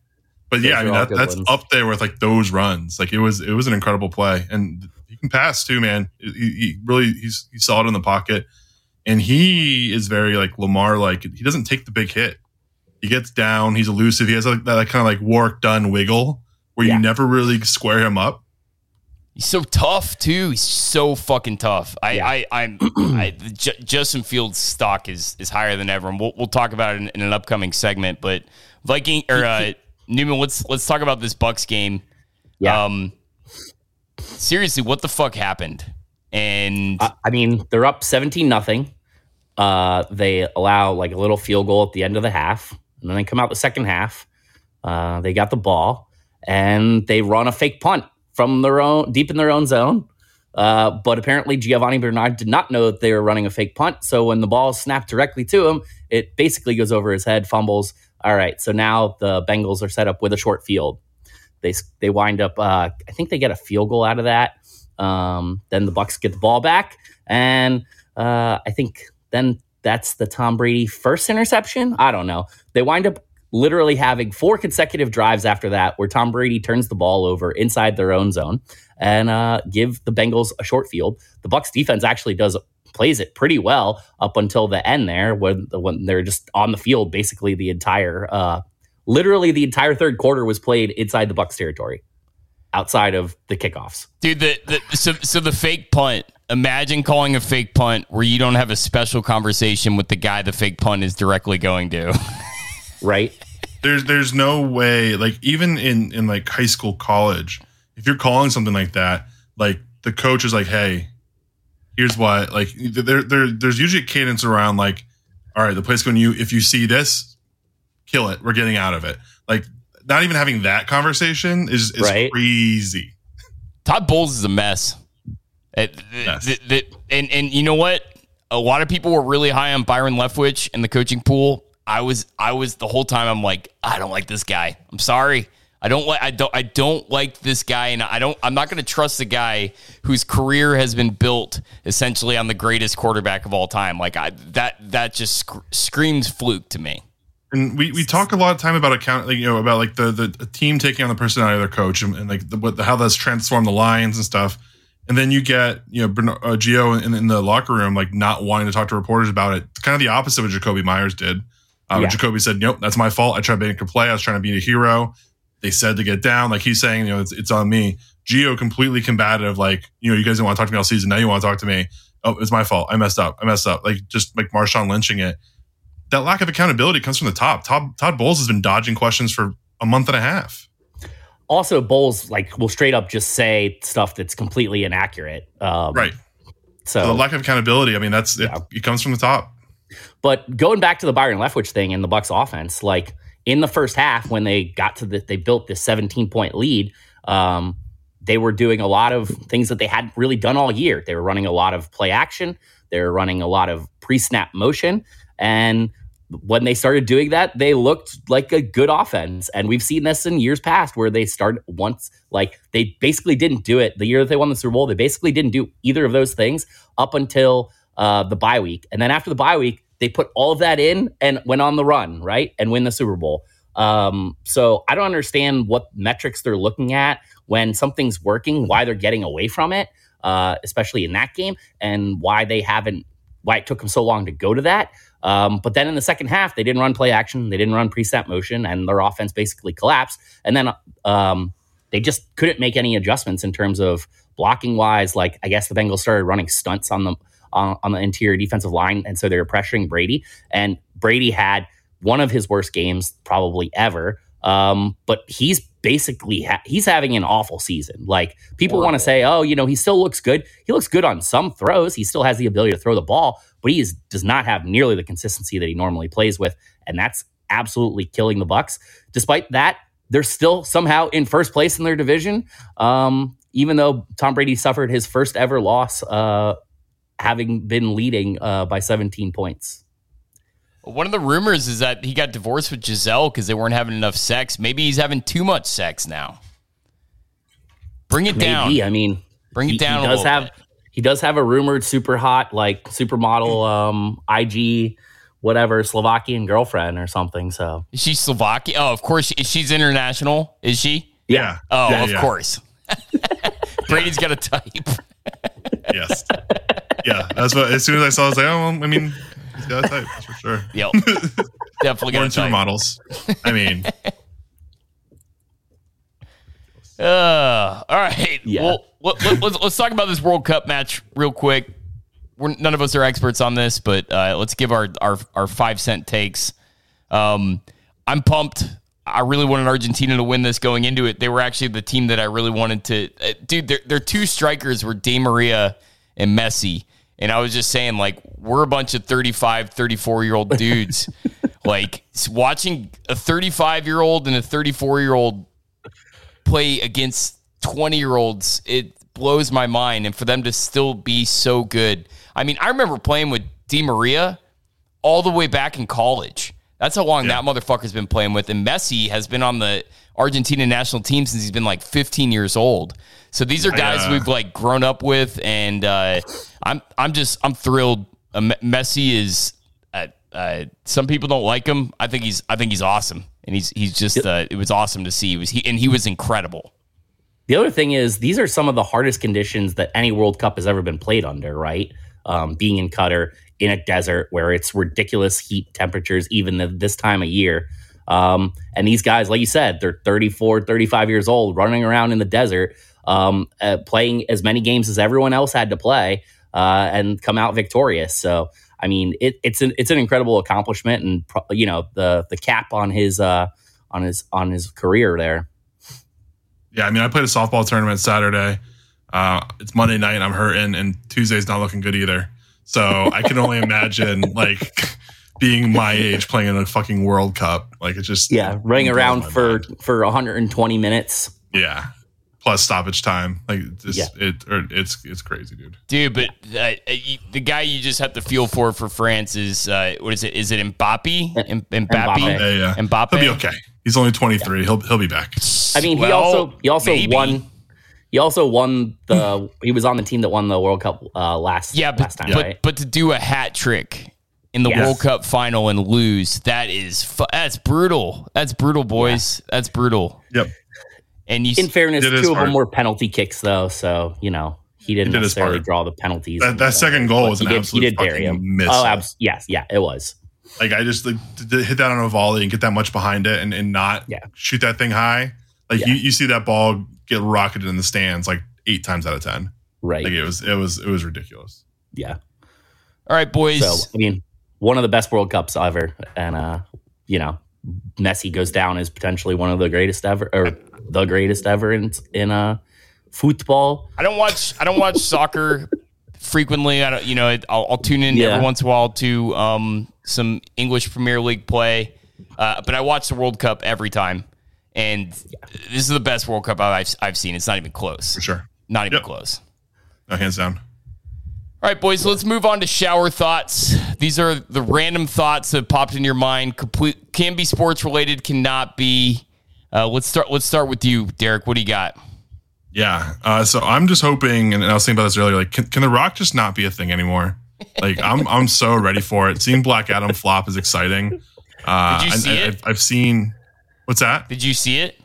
but yeah, I mean that, that's ones. up there with like those runs. Like it was it was an incredible play, and he can pass too, man. He, he really he's saw it in the pocket, and he is very like Lamar. Like he doesn't take the big hit. He gets down. He's elusive. He has like that like, kind of like work done wiggle where yeah. you never really square him up. He's so tough too. He's so fucking tough. I, yeah. I, I'm, I, J- Justin Fields' stock is is higher than ever, and we'll we'll talk about it in, in an upcoming segment. But Viking or uh, Newman, let's let's talk about this Bucs game. Yeah. Um, seriously, what the fuck happened? And uh, I mean, they're up seventeen nothing. Uh, they allow like a little field goal at the end of the half, and then they come out the second half. Uh, they got the ball and they run a fake punt from their own deep in their own zone. Uh, but apparently, Giovani Bernard did not know that they were running a fake punt. So when the ball snapped directly to him, it basically goes over his head, fumbles. All right, so now the Bengals are set up with a short field. They they wind up. Uh, I think they get a field goal out of that. Um, then the Bucs get the ball back, and uh, I think then that's the Tom Brady first interception. I don't know. They wind up literally having four consecutive drives after that where Tom Brady turns the ball over inside their own zone and uh, give the Bengals a short field. The Bucs defense actually does plays it pretty well up until the end there when when they're just on the field basically the entire uh, literally the entire third quarter was played inside the Bucs territory outside of the kickoffs. Dude, the, the so so the fake punt imagine calling a fake punt where you don't have a special conversation with the guy the fake punt is directly going to. [LAUGHS] right? There's there's no way like even in in like high school, college, if you're calling something like that, like the coach is like, "Hey, here's what." Like there there there's usually a cadence around like, "All right, the play's going to you if you see this, kill it. We're getting out of it. Like not even having that conversation is is Right. crazy. Todd Bowles is a mess. It- th- Yes. th- th- and and you know what? A lot of people were really high on Byron Leftwich in the coaching pool. I was I was the whole time. I'm like, I don't like this guy. I'm sorry. I don't like I don't I don't like this guy, and I don't. I'm not going to trust the guy whose career has been built essentially on the greatest quarterback of all time. Like I that that just sc- screams fluke to me. And we, we talk a lot of time about account, like, you know, about like the, the team taking on the personality of their coach and, and like the, what the, how that's transformed the Lions and stuff. And then you get you know Bern- uh, Gio in, in the locker room like not wanting to talk to reporters about it. It's kind of the opposite of what Jakobi Meyers did. Um, Yeah. Jakobi said, "Nope, that's my fault. I tried to make a play. I was trying to be a hero." They said to get down, like he's saying, you know, it's, it's on me. Gio completely combative, like you know, you guys didn't want to talk to me all season. Now you want to talk to me. Oh, it's my fault. I messed up. I messed up. Like just like Marshawn lynching it. That lack of accountability comes from the top. Todd, Todd Bowles has been dodging questions for a month and a half. Also, Bowles like will straight up just say stuff that's completely inaccurate. Um, Right. So the lack of accountability. I mean, that's it, Yeah. it comes from the top. But going back to the Byron Leftwich thing and the Bucs offense, like in the first half when they got to the they built this 17 point lead, um, they were doing a lot of things that they hadn't really done all year. They were running a lot of play action, they were running a lot of pre-snap motion, and when they started doing that, they looked like a good offense. And we've seen this in years past where they started once, like they basically didn't do it. The year that they won the Super Bowl, they basically didn't do either of those things up until uh, the bye week. And then after the bye week, they put all of that in and went on the run, right? And win the Super Bowl. Um, so I don't understand what metrics they're looking at when something's working, why they're getting away from it, uh, especially in that game, and why they haven't, why it took them so long to go to that. Um, but then in the second half, they didn't run play action, they didn't run pre-snap motion, and their offense basically collapsed. And then um, they just couldn't make any adjustments in terms of blocking wise. Like I guess the Bengals started running stunts on the on, on the interior defensive line, and so they were pressuring Brady. And Brady had one of his worst games probably ever. Um, but he's basically ha- he's having an awful season. Like people want to say, oh, you know, he still looks good. He looks good on some throws. He still has the ability to throw the ball, but he is, does not have nearly the consistency that he normally plays with, and that's absolutely killing the Bucs. Despite that, they're still somehow in first place in their division. Um, even though Tom Brady suffered his first ever loss, uh, having been leading uh, by 17 points. One of the rumors is that he got divorced with Gisele because they weren't having enough sex. Maybe he's having too much sex now. Bring it down. I mean, Bring it he, down He does little have bit. he does have a rumored super hot like supermodel um IG whatever Slovakian girlfriend or something. So Is she Slovakia? Oh, of course. She, she's international. Is she? Yeah. Oh, Yeah, of yeah. course. [LAUGHS] Brady's got a type. Yes. [LAUGHS] yeah. That's what. As soon as I saw, it, I was like, oh, well, I mean, he's got a type that's for sure. Yep. [LAUGHS] Definitely More got a than type. supermodels. I mean, [LAUGHS] Uh, all right. Yeah. Well, let, let, let's, let's talk about this World Cup match real quick. We're, none of us are experts on this, but uh, let's give our, our, our five cent takes. Um, I'm pumped. I really wanted Argentina to win this going into it. They were actually the team that I really wanted to. Uh, dude, their, their two strikers were Di Maria and Messi. And I was just saying, like, we're a bunch of 35, 34 year old dudes. [LAUGHS] like, watching a 35 year old and a 34 year old play against 20 year olds, it blows my mind. And for them to still be so good. I mean, I remember playing with Di Maria all the way back in college. That's how long Yeah. that motherfucker's been playing with. And Messi has been on the Argentina national team since he's been like 15 years old. So these are guys uh, we've like grown up with, and uh, I'm I'm just I'm thrilled. Uh, Messi is. Uh, uh, some people don't like him. I think he's I think he's awesome, and he's he's just uh, it was awesome to see. He was he and he was incredible. the other thing is these are some of the hardest conditions that any World Cup has ever been played under. Right, um, being in Qatar in a desert where it's ridiculous heat temperatures even th- this time of year. Um, and these guys, like you said, they're 34, 35 years old, running around in the desert, um, uh, playing as many games as everyone else had to play, uh, and come out victorious. So, I mean, it, it's an it's an incredible accomplishment, and pro- you know the the cap on his uh, on his on his career there. yeah. I mean, I played a softball tournament Saturday. Uh, it's Monday night. and I'm hurting, and Tuesday's not looking good either. So I can only imagine [LAUGHS] like being my age playing in a fucking World Cup. Like it's just yeah, running around for mind. for 120 minutes. Yeah, plus stoppage time. Like just, yeah. it, or it's it's crazy, dude. Dude, but uh, the guy you just have to feel for for France is uh, what is it? Is it Mbappe? M- Mbappe? Mbappe? Yeah, yeah. Mbappe. He'll be okay. He's only 23. Yeah. He'll he'll be back. I mean, well, he also he also maybe. won. He also won the. he was on the team that won the World Cup uh, last. Yeah, but last time, but, right? but to do a hat trick in the yes. World Cup final and lose, that is fu- that's brutal. That's brutal, boys. Yeah. That's brutal. Yep. And you, in fairness, two of them were penalty kicks, though. So you know he didn't he did necessarily draw the penalties. That, that second goal was an he did, absolute he did bury him. Miss. Oh, abs- yes, yeah, it was. Like I just like hit that on a volley and get that much behind it and, and not yeah. shoot that thing high. Like yeah. you, you see that ball get rocketed in the stands like eight times out of ten. Right. Like it was it was it was ridiculous. Yeah. All right, boys. So I mean, one of the best World Cups ever, and uh, you know, Messi goes down as potentially one of the greatest ever, or the greatest ever in in uh, football. I don't watch I don't watch soccer frequently. I don't, you know, I'll, I'll tune in yeah. every once in a while to um, some English Premier League play, uh, but I watch the World Cup every time, and yeah. this is the best World Cup I've I've seen. It's not even close. For sure, not even yep. close. No, hands down. All right, boys, let's move on to shower thoughts. These are the random thoughts that popped in your mind. Complete can be sports related, cannot be. Uh, let's start. Let's start with you, Derek. What do you got? Yeah. Uh, so I'm just hoping, and I was thinking about this earlier. Like, can, can The Rock just not be a thing anymore? Like, I'm I'm so ready for it. Seeing Black Adam flop is exciting. Uh, Did you see I, it? I, I've seen. What's that? Did you see it?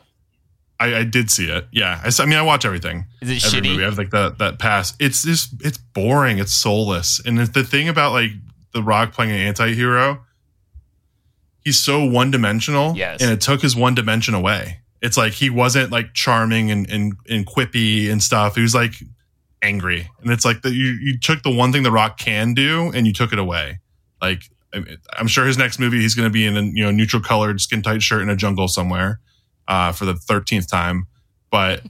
I, I, did see it. Yeah, I, I, mean, I watch everything. Is it Every shitty? Movie. I have like that that pass. It's just it's boring. It's soulless. And the thing about like The Rock playing an anti-hero, he's so one dimensional. Yes, and it took his one dimension away. It's like he wasn't like charming and and, and quippy and stuff. He was like angry, and it's like that you you took the one thing The Rock can do and you took it away. Like I'm sure his next movie he's going to be in a you know neutral colored skin tight shirt in a jungle somewhere uh, for the thirteenth time. But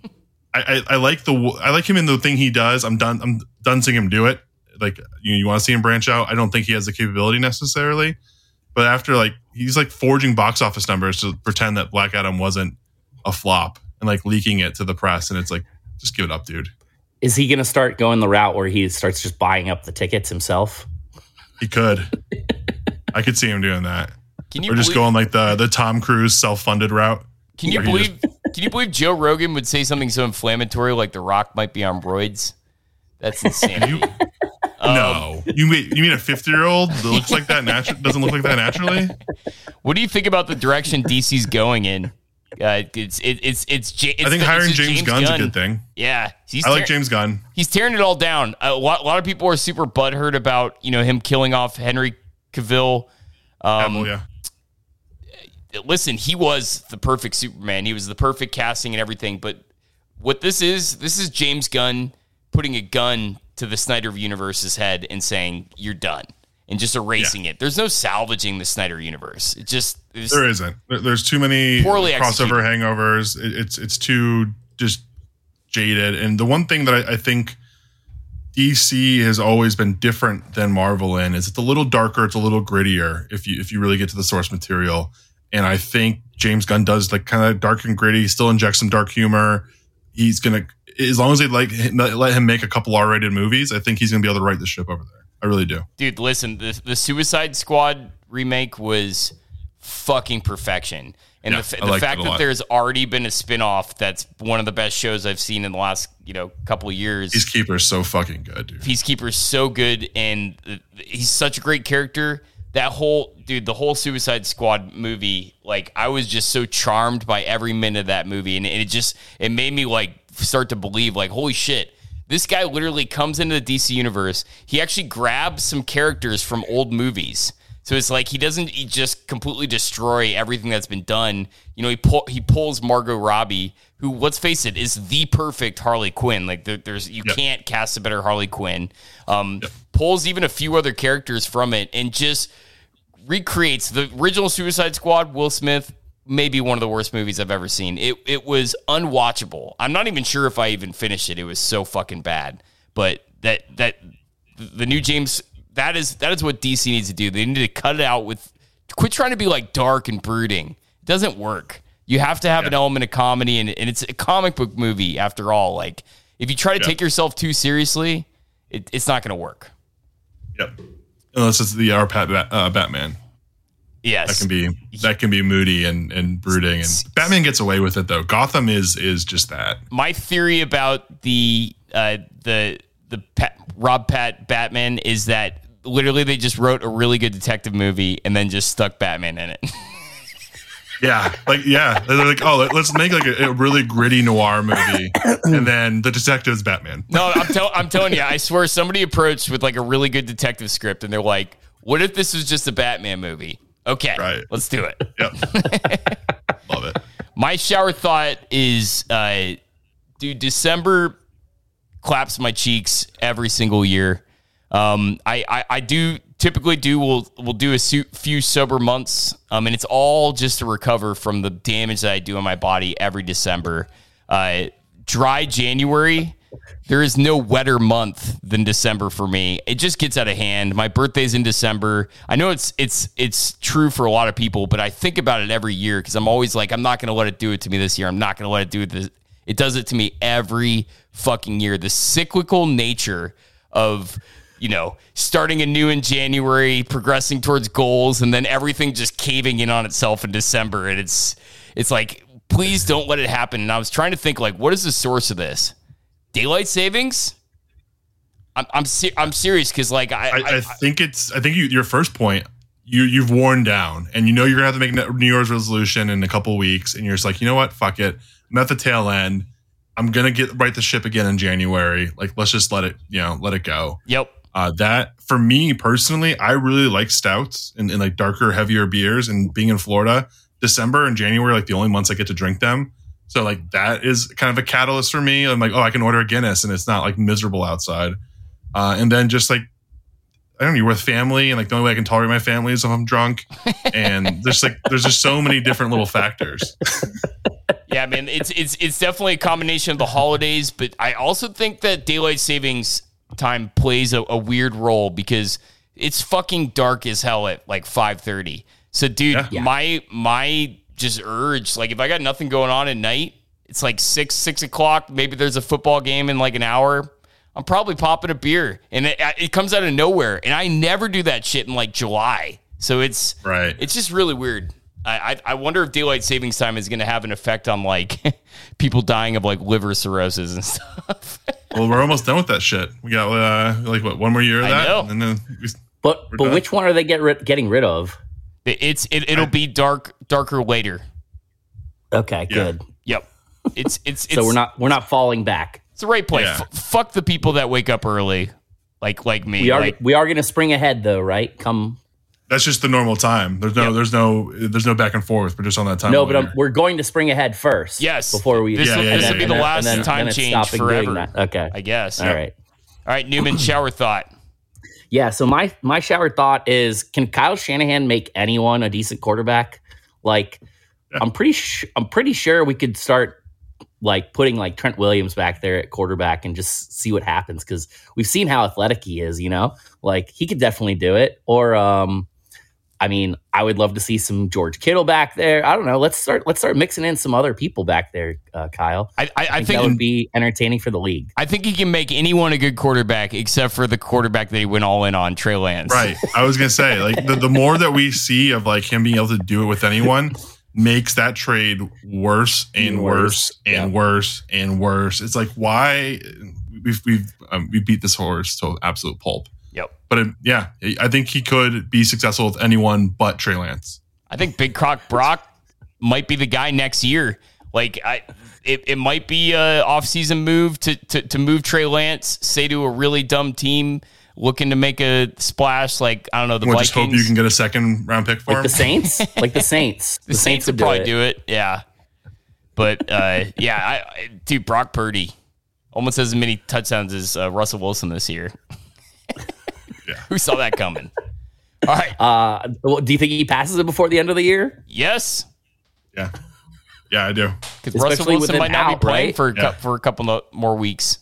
I, I, I, like the I like him in the thing he does. I'm done. I'm done seeing him do it. Like you, you want to see him branch out. I don't think he has the capability necessarily. But after like he's like forging box office numbers to pretend that Black Adam wasn't a flop and like leaking it to the press, and it's like just give it up, dude. Is he going to start going the route where he starts just buying up the tickets himself? He could. I could see him doing that. Can you or just believe- going like the the Tom Cruise self funded route. Can you believe? can you believe Joe Rogan would say something so inflammatory like The Rock might be on roids? That's [LAUGHS] insane. um, no, you mean you mean a fifty year old that looks like that natural doesn't look like that naturally? What do you think about the direction DC's going in? Uh, it's it, it's it's, it's I think hiring James, James Gunn's Gunn. a good thing. Yeah, I like James Gunn. He's tearing it all down. A lot, a lot of people are super butthurt about you know him killing off Henry Cavill. Um, Cavill, yeah listen, he was the perfect Superman. He was the perfect casting and everything. But what this is, this is James Gunn putting a gun to the Snyder universe's head and saying, "You're done." And just erasing yeah. it. There's no salvaging the Snyder universe. It just it there isn't. There's too many poorly crossover executed. hangovers. it's it's too just jaded. And the one thing that I, I think DC has always been different than Marvel in is it's a little darker, it's a little grittier if you if you really get to the source material. And I think James Gunn does like kind of dark and gritty, still injects some dark humor. He's gonna, as long as they like let him make a couple R-rated movies, I think he's gonna be able to right the ship over there. I really do, dude. Listen, the the Suicide Squad remake was fucking perfection. And yeah, the, the fact that there's already been a spinoff that's one of the best shows I've seen in the last, you know, couple of years. Peacekeeper's so fucking good, dude. Peacekeeper's so good and uh, he's such a great character that whole dude, the whole Suicide Squad movie, like I was just so charmed by every minute of that movie, and it just it made me like start to believe, like, holy shit. This guy literally comes into the DC universe. He actually grabs some characters from old movies. So it's like he doesn't he just completely destroy everything that's been done. You know, he pull, he pulls Margot Robbie, who let's face it is the perfect Harley Quinn. Like there, there's you yep. can't cast a better Harley Quinn. Um, yep. Pulls even a few other characters from it and just recreates the original Suicide Squad. Will Smith, maybe one of the worst movies I've ever seen. It it was unwatchable. I'm not even sure if I even finished it. It was so fucking bad. But that that the new James that is that is what DC needs to do. They need to cut it out with quit trying to be like dark and brooding. It doesn't work. You have to have an element of comedy, and, and it's a comic book movie after all. Like if you try to Yeah. take yourself too seriously, it, it's not going to work. Yep. Unless it's the our Pat, uh, Batman. Yes, That can be that can be moody and, and brooding and Batman gets away with it though. Gotham is is just that. my theory about the uh, the the Pat, Rob Pat Batman is that literally they just wrote a really good detective movie and then just stuck Batman in it. [LAUGHS] Yeah, like yeah, they're like, oh, let's make like a, a really gritty noir movie, and then the detective's Batman. no, I'm, tell- I'm telling you, I swear somebody approached with like a really good detective script and they're like, "What if this was just a Batman movie?" Okay, Right. let's do it. Yep, [LAUGHS] love it. My shower thought is, uh, dude, December claps my cheeks every single year. Um, I, I, I do typically do we'll we'll do a few sober months, um, and it's all just to recover from the damage that I do in my body every December. Uh, dry January. There is no wetter month than December for me. It just gets out of hand. My birthday's in December. I know it's it's it's true for a lot of people, but I think about it every year because I'm always like, I'm not going to let it do it to me this year. I'm not going to let it do it. This. It does it to me every fucking year. The cyclical nature of you know starting anew in January, progressing towards goals, and then everything just caving in on itself in December, and it's it's like, please don't let it happen. And I was trying to think like, what is the source of this? Daylight savings? I'm I'm, ser- I'm serious because like I, I, I, I think it's. I think you, your first point. You you've worn down, and you know you're gonna have to make New Year's resolution in a couple weeks, and you're just like, you know what, fuck it. I'm at the tail end. I'm gonna get right the ship again in January. Like, let's just let it, you know, let it go. yep Uh, that for me personally, I really like stouts and, and like darker, heavier beers. And being in Florida, December and January, like the only months I get to drink them. So like that is kind of a catalyst for me. I'm like, oh, I can order a Guinness and it's not like miserable outside. Uh, and then just like I don't know, you're with family, and like the only way I can tolerate my family is if I'm drunk. And [LAUGHS] there's like there's just so many different little factors. yeah man it's it's it's definitely a combination of the holidays, but I also think that daylight savings time plays a, a weird role because it's fucking dark as hell at like 5:30. So dude, Yeah. My my just urge like if I got nothing going on at night, it's like six six o'clock. Maybe there's a football game in like an hour. I'm probably popping a beer, and it, it comes out of nowhere. And I never do that shit in like July. So it's Right. It's just really weird. I I, I wonder if daylight savings time is going to have an effect on like [LAUGHS] people dying of like liver cirrhosis and [LAUGHS] stuff. Well, we're almost done with that shit. We got uh, like what one more year of I that, know. and then we, But but done. which one are they get rid, getting rid of? It- it's it, it'll be dark darker later. Okay, Yeah. good. Yep. It's it's it's [LAUGHS] So we're not we're not falling back. It's the right play. Yeah. F- fuck the people that wake up early, like like me. We are like, we are going to spring ahead though, right? Come that's just the normal time. There's no Yep. there's no there's no back and forth. We're just on that time. no, but. I'm, we're going to spring ahead first. Yes. before we. This will- and this will then- be and the then- last then- time and change stopping doing forever. that. Okay, I guess. all right. All right, Newman. shower thought. Yeah. So my my shower thought is: Can Kyle Shanahan make anyone a decent quarterback? Like, Yeah. I'm pretty sh- I'm pretty sure we could start like putting like Trent Williams back there at quarterback and just see what happens because we've seen how athletic he is. You know, like he could definitely do it. Or, um, I mean, I would love to see some George Kittle back there. I don't know. Let's start let's start mixing in some other people back there, uh, Kyle. I I, I I think think that would be entertaining for the league. I think he can make anyone a good quarterback except for the quarterback that he went all in on, Trey Lance. Right. I was gonna say, like the, the more that we see of like him being able to do it with anyone makes that trade worse and Worse. worse and Yeah. worse and worse. It's like why we've we've um, we beat this horse to absolute pulp. Yep. But it, yeah, I think he could be successful with anyone but Trey Lance. I think Big Croc Brock might be the guy next year. Like I, it, it might be a offseason move to, to to move Trey Lance, say to a really dumb team looking to make a splash. Like I don't know the We'll Vikings. just hope you can get a second round pick for Like him. the Saints, [LAUGHS] like the Saints, the, Saints would do probably it. do it. Yeah, but uh, yeah, I, I, dude, Brock Purdy almost has as many touchdowns as uh, Russell Wilson this year. [LAUGHS] Yeah. Who saw that coming? All right. Uh, well, do you think he passes it before the end of the year? Yes, yeah, yeah, I do. because Russell Wilson an might not be playing right? for a Yeah. cou- for a couple no- more weeks.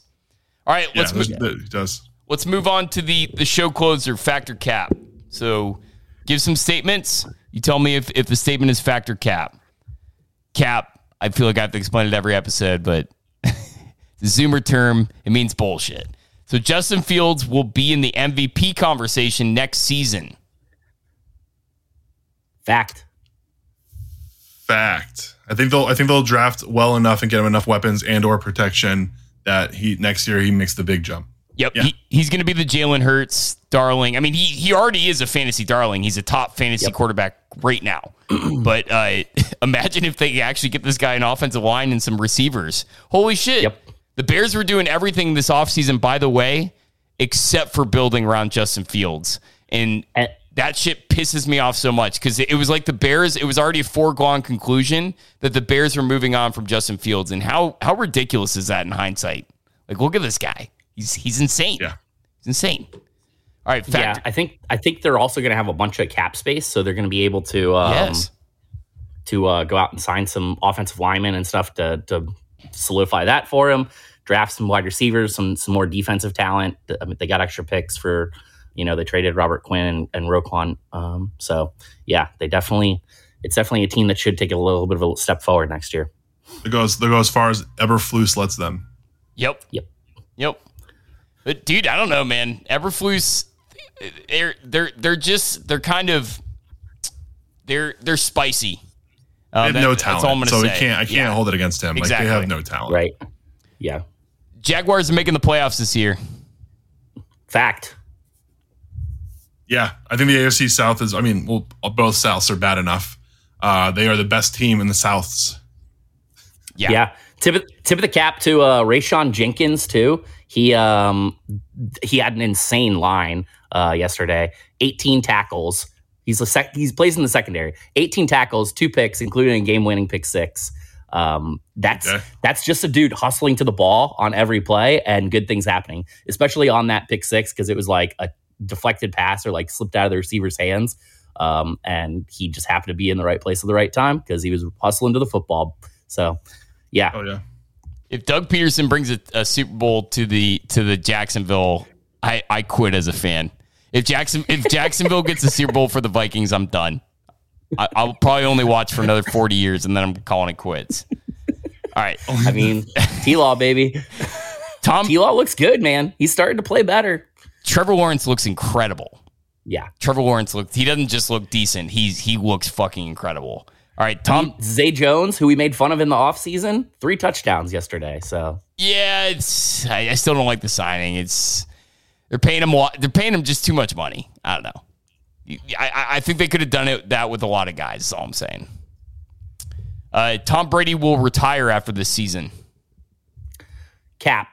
All right, let's there's- move, there- he does. let's move on to the the show closer Fact or Cap. So, give some statements. You tell me if if the statement is Fact or Cap. Cap. I feel like I have to explain it every episode, but [LAUGHS] the Zoomer term it means bullshit. So Justin Fields will be in the MVP conversation next season. Fact. Fact. I think they'll I think they'll draft well enough and get him enough weapons and or protection that he next year he makes the big jump. Yep, yeah. he, he's going to be the Jalen Hurts darling. I mean, he he already is a fantasy darling. He's a top fantasy yep. quarterback right now. [CLEARS THROAT] but uh, [LAUGHS] imagine if they actually get this guy an offensive line and some receivers. Holy shit! Yep. The Bears were doing everything this offseason, by the way, except for building around Justin Fields. And, and that shit pisses me off so much because it was like the Bears, it was already a foregone conclusion that the Bears were moving on from Justin Fields. And how how ridiculous is that in hindsight? Like, look at this guy. He's he's insane. Yeah. He's insane. All right. Fact. Yeah, I think I think they're also going to have a bunch of cap space, so they're going to be able to um, yes. to uh, go out and sign some offensive linemen and stuff to to solidify that for him. Draft some wide receivers, some some more defensive talent. I mean, they got extra picks for, you know, they traded Robert Quinn and, and Roquan. Um, so yeah, they definitely, it's definitely a team that should take a little bit of a step forward next year. It goes, they go as far as Eberflus lets them. Yep. Yep. Yep. But dude, I don't know, man. Eberflus, they're they're they're just they're kind of they're they're spicy. Um, they have that, no talent, so say. can't. I can't yeah. hold it against him. Exactly. Like they have no talent, right? Yeah. Jaguars are making the playoffs this year. Fact. Yeah, I think the AFC South is. I mean, well, both Souths are bad enough. Uh, they are the best team in the Souths. Yeah. Yeah. Tip of, tip of the cap to uh, Rayshawn Jenkins too. He um he had an insane line uh, yesterday. 18 tackles. He's a sec- he's plays in the secondary. 18 tackles, two picks, including a game winning pick six. Um, that's okay. that's just a dude hustling to the ball on every play and good things happening, especially on that pick six because it was like a deflected pass or like slipped out of the receiver's hands. Um, and he just happened to be in the right place at the right time because he was hustling to the football. So, yeah. Oh yeah. If Doug Pederson brings a, a Super Bowl to the to the Jacksonville, I I quit as a fan. If Jackson if Jacksonville gets the Super Bowl for the Vikings, I'm done. I, will probably only watch for another 40 years and then I'm calling it quits. All right. I mean, T Law, baby. Tom T Law looks good, man. He's starting to play better. Trevor Lawrence looks incredible. Yeah. Trevor Lawrence looks he doesn't just look decent. He's he looks fucking incredible. All right, Tom Zay Jones, who we made fun of in the offseason, three touchdowns yesterday. So yeah, it's I, I still don't like the signing. It's they're paying him they're paying him just too much money. I don't know. I, I think they could have done it that with a lot of guys. Is all I'm saying. Uh, Tom Brady will retire after this season. Cap.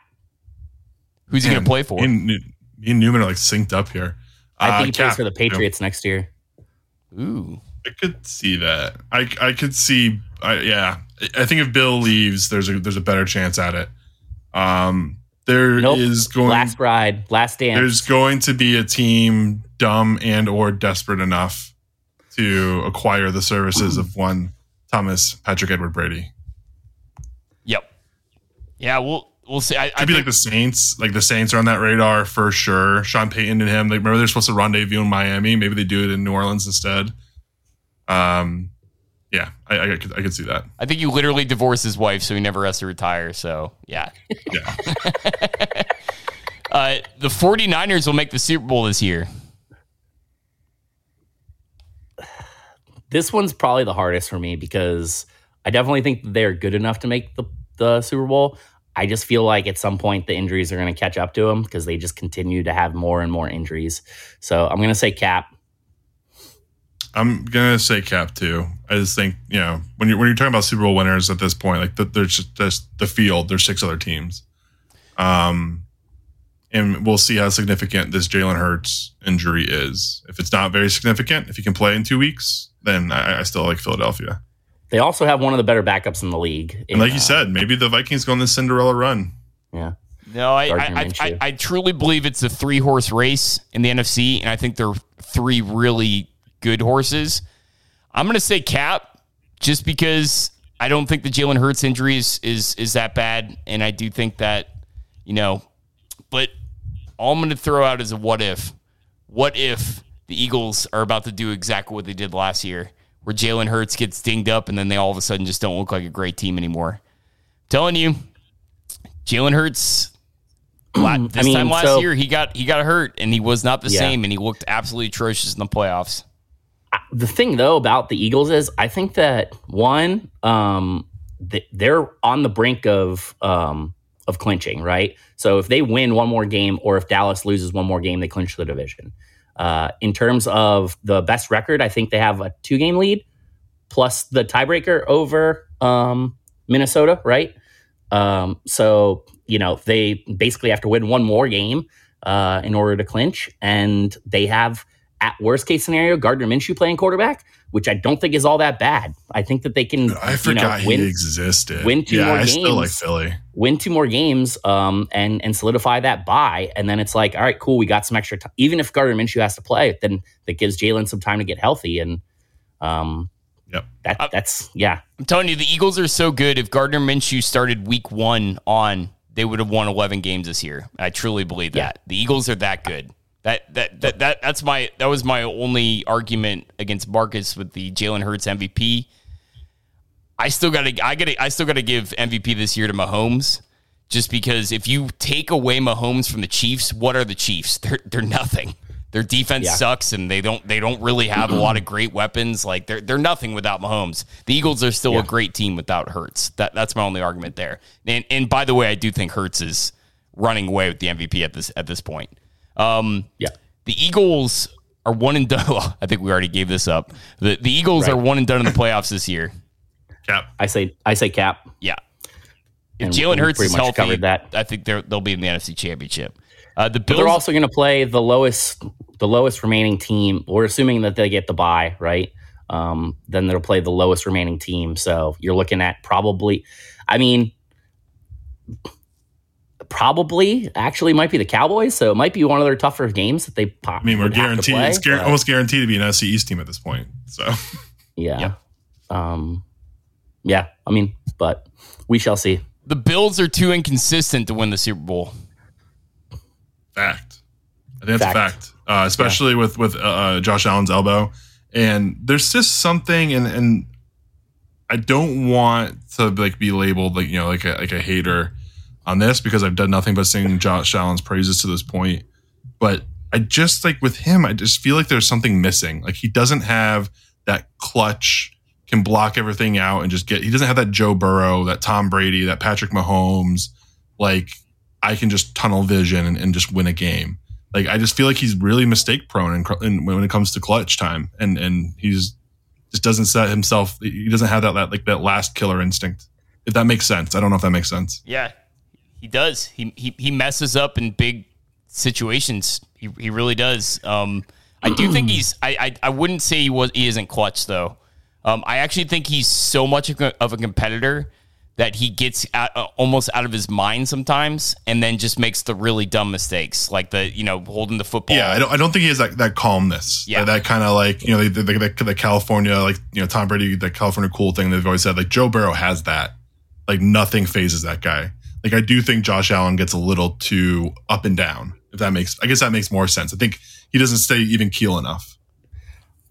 Who's he going to play for? Me and, Newman are like synced up here. I think uh, he Cap, plays for the Patriots next year. Ooh. I could see that. I I could see. I, yeah, I think if Bill leaves, there's a there's a better chance at it. Um, there nope. is going last ride, last dance. There's going to be a team dumb and or desperate enough to acquire the services of one Thomas Patrick Edward Brady. Yep. Yeah, we'll we'll see. I, Could I be think- like the Saints. Like the Saints are on that radar for sure. Sean Payton and him. Like remember they're supposed to rendezvous in Miami. Maybe they do it in New Orleans instead. Um, yeah, I, I, could, I could see that. I think you literally divorced his wife, so he never has to retire. So, yeah. [LAUGHS] Yeah. [LAUGHS] uh, the 49ers will make the Super Bowl this year. This one's probably the hardest for me because I definitely think they're good enough to make the, the Super Bowl. I just feel like at some point the injuries are going to catch up to them because they just continue to have more and more injuries. So I'm going to say cap. I'm gonna say Cap too. I just think you know when you're when you're talking about Super Bowl winners at this point, like the, there's just, just the field. There's six other teams, um, and we'll see how significant this Jalen Hurts injury is. If it's not very significant, if he can play in two weeks, then I, I still like Philadelphia. They also have one of the better backups in the league. In, and like you uh, said, maybe the Vikings go on the Cinderella run. Yeah. No, I I, I, I truly believe it's a three horse race in the NFC, and I think they're three really good horses. I'm going to say Cap just because I don't think the Jalen Hurts injury is, is, is that bad. And I do think that, you know, but all I'm going to throw out is a what if. What if the Eagles are about to do exactly what they did last year, where Jalen Hurts gets dinged up and then they all of a sudden just don't look like a great team anymore? I'm telling you, Jalen Hurts. [CLEARS THROAT] This I mean, time last so- year, he got he got hurt and he was not the Yeah. same, and he looked absolutely atrocious in the playoffs. The thing though about the Eagles is I think that one, um, they're on the brink of um, of clinching, right? So if they win one more game, or if Dallas loses one more game, they clinch the division. Uh, in terms of the best record, I think they have a two game lead plus the tiebreaker over um, Minnesota, right? Um, so you know they basically have to win one more game uh, in order to clinch, and they have at worst case scenario Gardner Minshew playing quarterback, which I don't think is all that bad. I think that they can I you know, forgot win he existed. win two yeah, more I still like games. Philly. win two more games um, and and solidify that bye, and then it's like, all right, cool, we got some extra time. Even if Gardner Minshew has to play, then that gives Jalen some time to get healthy, and um, Yep. that that's yeah, I'm telling you, the Eagles are so good. If Gardner Minshew started week one on, they would have won 11 games this year. I truly believe Yeah. that. The Eagles are that good. That, that that that that's my that was my only argument against Marcus with the Jalen Hurts MVP. I still got to I got to I still got to give MVP this year to Mahomes, just because if you take away Mahomes from the Chiefs, what are the Chiefs? They're they're nothing. Their defense Yeah. sucks, and they don't they don't really have a lot of great weapons. Like they're they're nothing without Mahomes. The Eagles are still Yeah. a great team without Hurts. That that's my only argument there. And and by the way, I do think Hurts is running away with the MVP at this at this point. Um, yeah. the Eagles are one and done. [LAUGHS] Well, I think we already gave this up. The the Eagles Right. are one and done in the playoffs this year. Cap. I say I say cap. Yeah. If And Jalen Hurts pretty is healthy, that. I think they're, they'll be in the NFC Championship. Uh, the But Bills, they're also going to play the lowest the lowest remaining team. We're assuming that they get the bye, right? Um, then they'll play the lowest remaining team. So you're looking at probably, I mean, probably actually might be the Cowboys. So it might be one of their tougher games that they pop. I mean, we're would have to guaranteed. play, it's guar- but- almost guaranteed to be an NFC East team at this point. So yeah. Yeah. Um, yeah. I mean, but we shall see. the Bills are too inconsistent to win the Super Bowl. fact. I think that's Fact. a fact, uh, especially with with uh, uh, Josh Allen's elbow. And there's just something, and and I don't want to like be labeled like you know like a like a hater on this because I've done nothing but sing Josh Allen's praises to this point. But I just like with him, I just feel like there's something missing. Like he doesn't have that clutch, can block everything out and just get. He doesn't have that Joe Burrow, that Tom Brady, that Patrick Mahomes. Like I can just tunnel vision and, and just win a game. Like I just feel like he's really mistake prone in, in, when it comes to clutch time, and and he's just doesn't set himself. He doesn't have that, that like that last killer instinct. If that makes sense, I don't know if that makes sense. Yeah, he does. He he, he messes up in big situations. He, he really does. Um, I do think [CLEARS THROAT] he's. I, I I wouldn't say he was. He isn't clutch though. Um, I actually think he's so much of a competitor that he gets out, uh, almost out of his mind sometimes, and then just makes the really dumb mistakes, like the you know holding the football. Yeah, I don't. I don't think he has that, that calmness. Yeah. that, that kind of like you know the, the, the, the California like you know Tom Brady the California cool thing they've always said. Like Joe Burrow has that. Like nothing fazes that guy. Like I do think Josh Allen gets a little too up and down. If that makes, I guess that makes more sense. I think he doesn't stay even keel enough.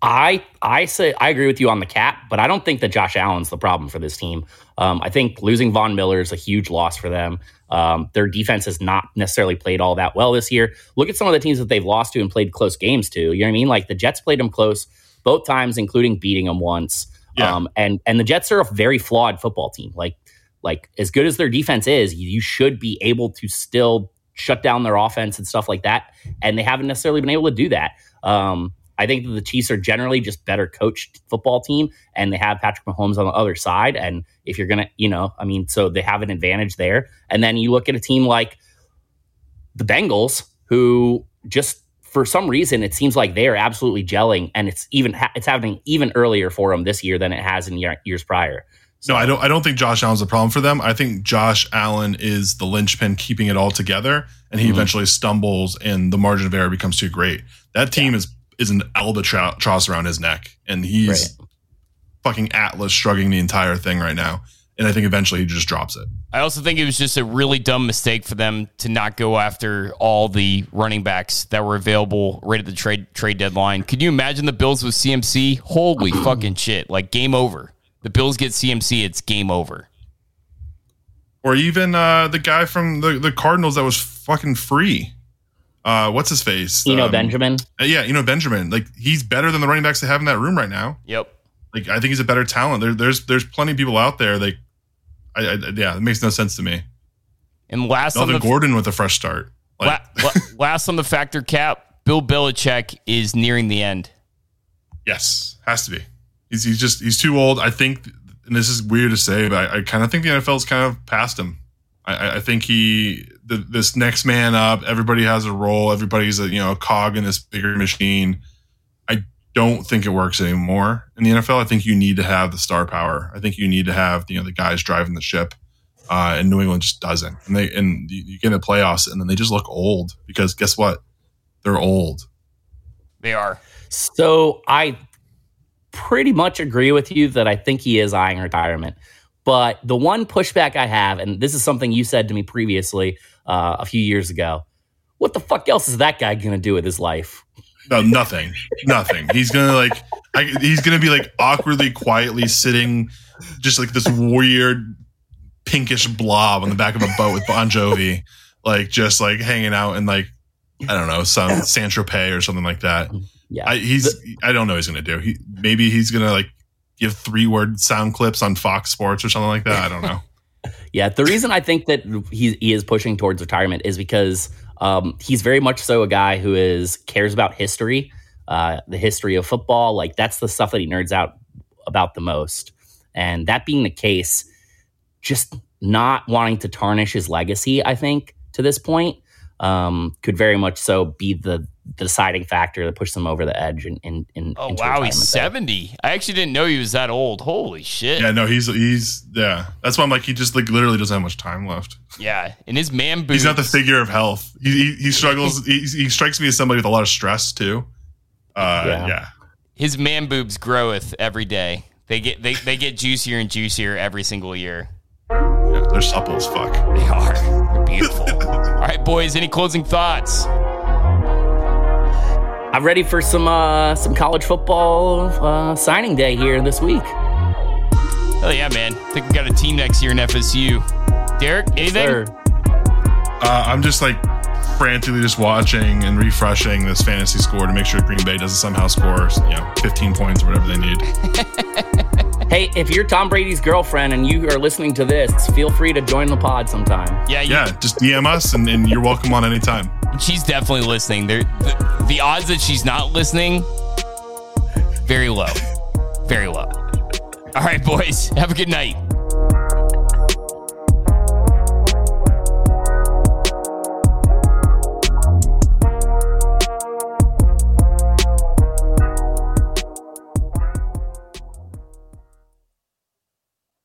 I I say I agree with you on the cap, but I don't think that Josh Allen's the problem for this team. Um, I think losing Von Miller is a huge loss for them. Um, their defense has not necessarily played all that well this year. Look at some of the teams that they've lost to and played close games to. You know what I mean? Like the Jets played them close both times, including beating them once. Yeah. Um, and and the Jets are a very flawed football team. Like like as good as their defense is, you, should be able to still shut down their offense and stuff like that. And they haven't necessarily been able to do that. Um, I think that the Chiefs are generally just better coached football team, and they have Patrick Mahomes on the other side. And if you're gonna, you know, I mean, so they have an advantage there. And then you look at a team like the Bengals, who just for some reason it seems like they are absolutely gelling, and it's even it's happening even earlier for them this year than it has in year, years prior. No, I don't. I don't think Josh Allen's the problem for them. I think Josh Allen is the linchpin keeping it all together, and he Mhm. eventually stumbles, and the margin of error becomes too great. That team is is an albatross around his neck, and he's Right. fucking Atlas shrugging the entire thing right now. and I think eventually he just drops it. I also think it was just a really dumb mistake for them to not go after all the running backs that were available right at the trade trade deadline. Could you imagine the Bills with CMC? Holy [CLEARS THROAT] fucking shit! Like game over. The Bills get CMC, it's game over. Or even uh, the guy from the, the Cardinals that was fucking free. Uh, what's his face? You know Um, Benjamin. uh, yeah, you know Benjamin. Like he's better than the running backs they have in that room right now. Yep. Like I think he's a better talent. There, there's there's plenty of people out there. Like, I, I yeah, it makes no sense to me. And last on the Gordon with a fresh start. Like, la- [LAUGHS] la- last on the Fact or Cap, Bill Belichick is nearing the end. yes, has to be. He's he's just he's too old. I think, and this is weird to say, but I, I kind of think the NFL's kind of past him. I- I, I think he the, this next man up. Everybody has a role. Everybody's a you know a cog in this bigger machine. I don't think it works anymore in the NFL. I think you need to have the star power. I think you need to have you know the guys driving the ship. Uh, and New England just doesn't. And they and you you get in the playoffs, and then they just look old because guess what? They're old. They are. So I pretty much agree with you that I think he is eyeing retirement. But the one pushback I have, and this is something you said to me previously uh, a few years ago, what the fuck else is that guy going to do with his life? No, nothing, nothing. He's gonna like, I, he's gonna be like awkwardly, quietly sitting, just like this weird pinkish blob on the back of a boat with Bon Jovi, like just like hanging out in like I don't know some San Tropez or something like that. Yeah. I, he's I don't know what he's gonna do. He maybe he's gonna like give three word sound clips on Fox Sports or something like that. I don't know. [LAUGHS] Yeah, the reason I think that he, he is pushing towards retirement is because um, he's very much so a guy who is cares about history, uh, the history of football. Like that's the stuff that he nerds out about the most. And that being the case, just not wanting to tarnish his legacy, I think to this point, um, could very much so be the, the deciding factor that pushes him over the edge. In, in, in Oh wow, he's seventy. I actually didn't know he was that old. Holy shit. Yeah, no, he's he's yeah. That's why I'm like he just like literally doesn't have much time left. Yeah, and his man boots. He's not the figure of health. He he, he struggles. he, he strikes me as somebody with a lot of stress too. Uh, Yeah. yeah. His man boobs groweth every day. They get they, they get juicier and juicier every single year. Yeah, they're supple as fuck. They are. They're [LAUGHS] beautiful. All right, boys. Any closing thoughts? I'm ready for some uh, some college football uh, signing day here this week. Oh yeah, man. I think we got a team next year in FSU. Derek, anything? Sir. Uh, I'm just like frantically just watching and refreshing this fantasy score to make sure Green Bay doesn't somehow score, you know, 15 points or whatever they need. [LAUGHS] Hey, if you're Tom Brady's girlfriend and you are listening to this, feel free to join the pod sometime. Yeah, you, Yeah, just DM us and, and you're welcome on anytime. she's definitely listening. There, the, the odds that she's not listening, very low, very low. All right, boys. Have a good night.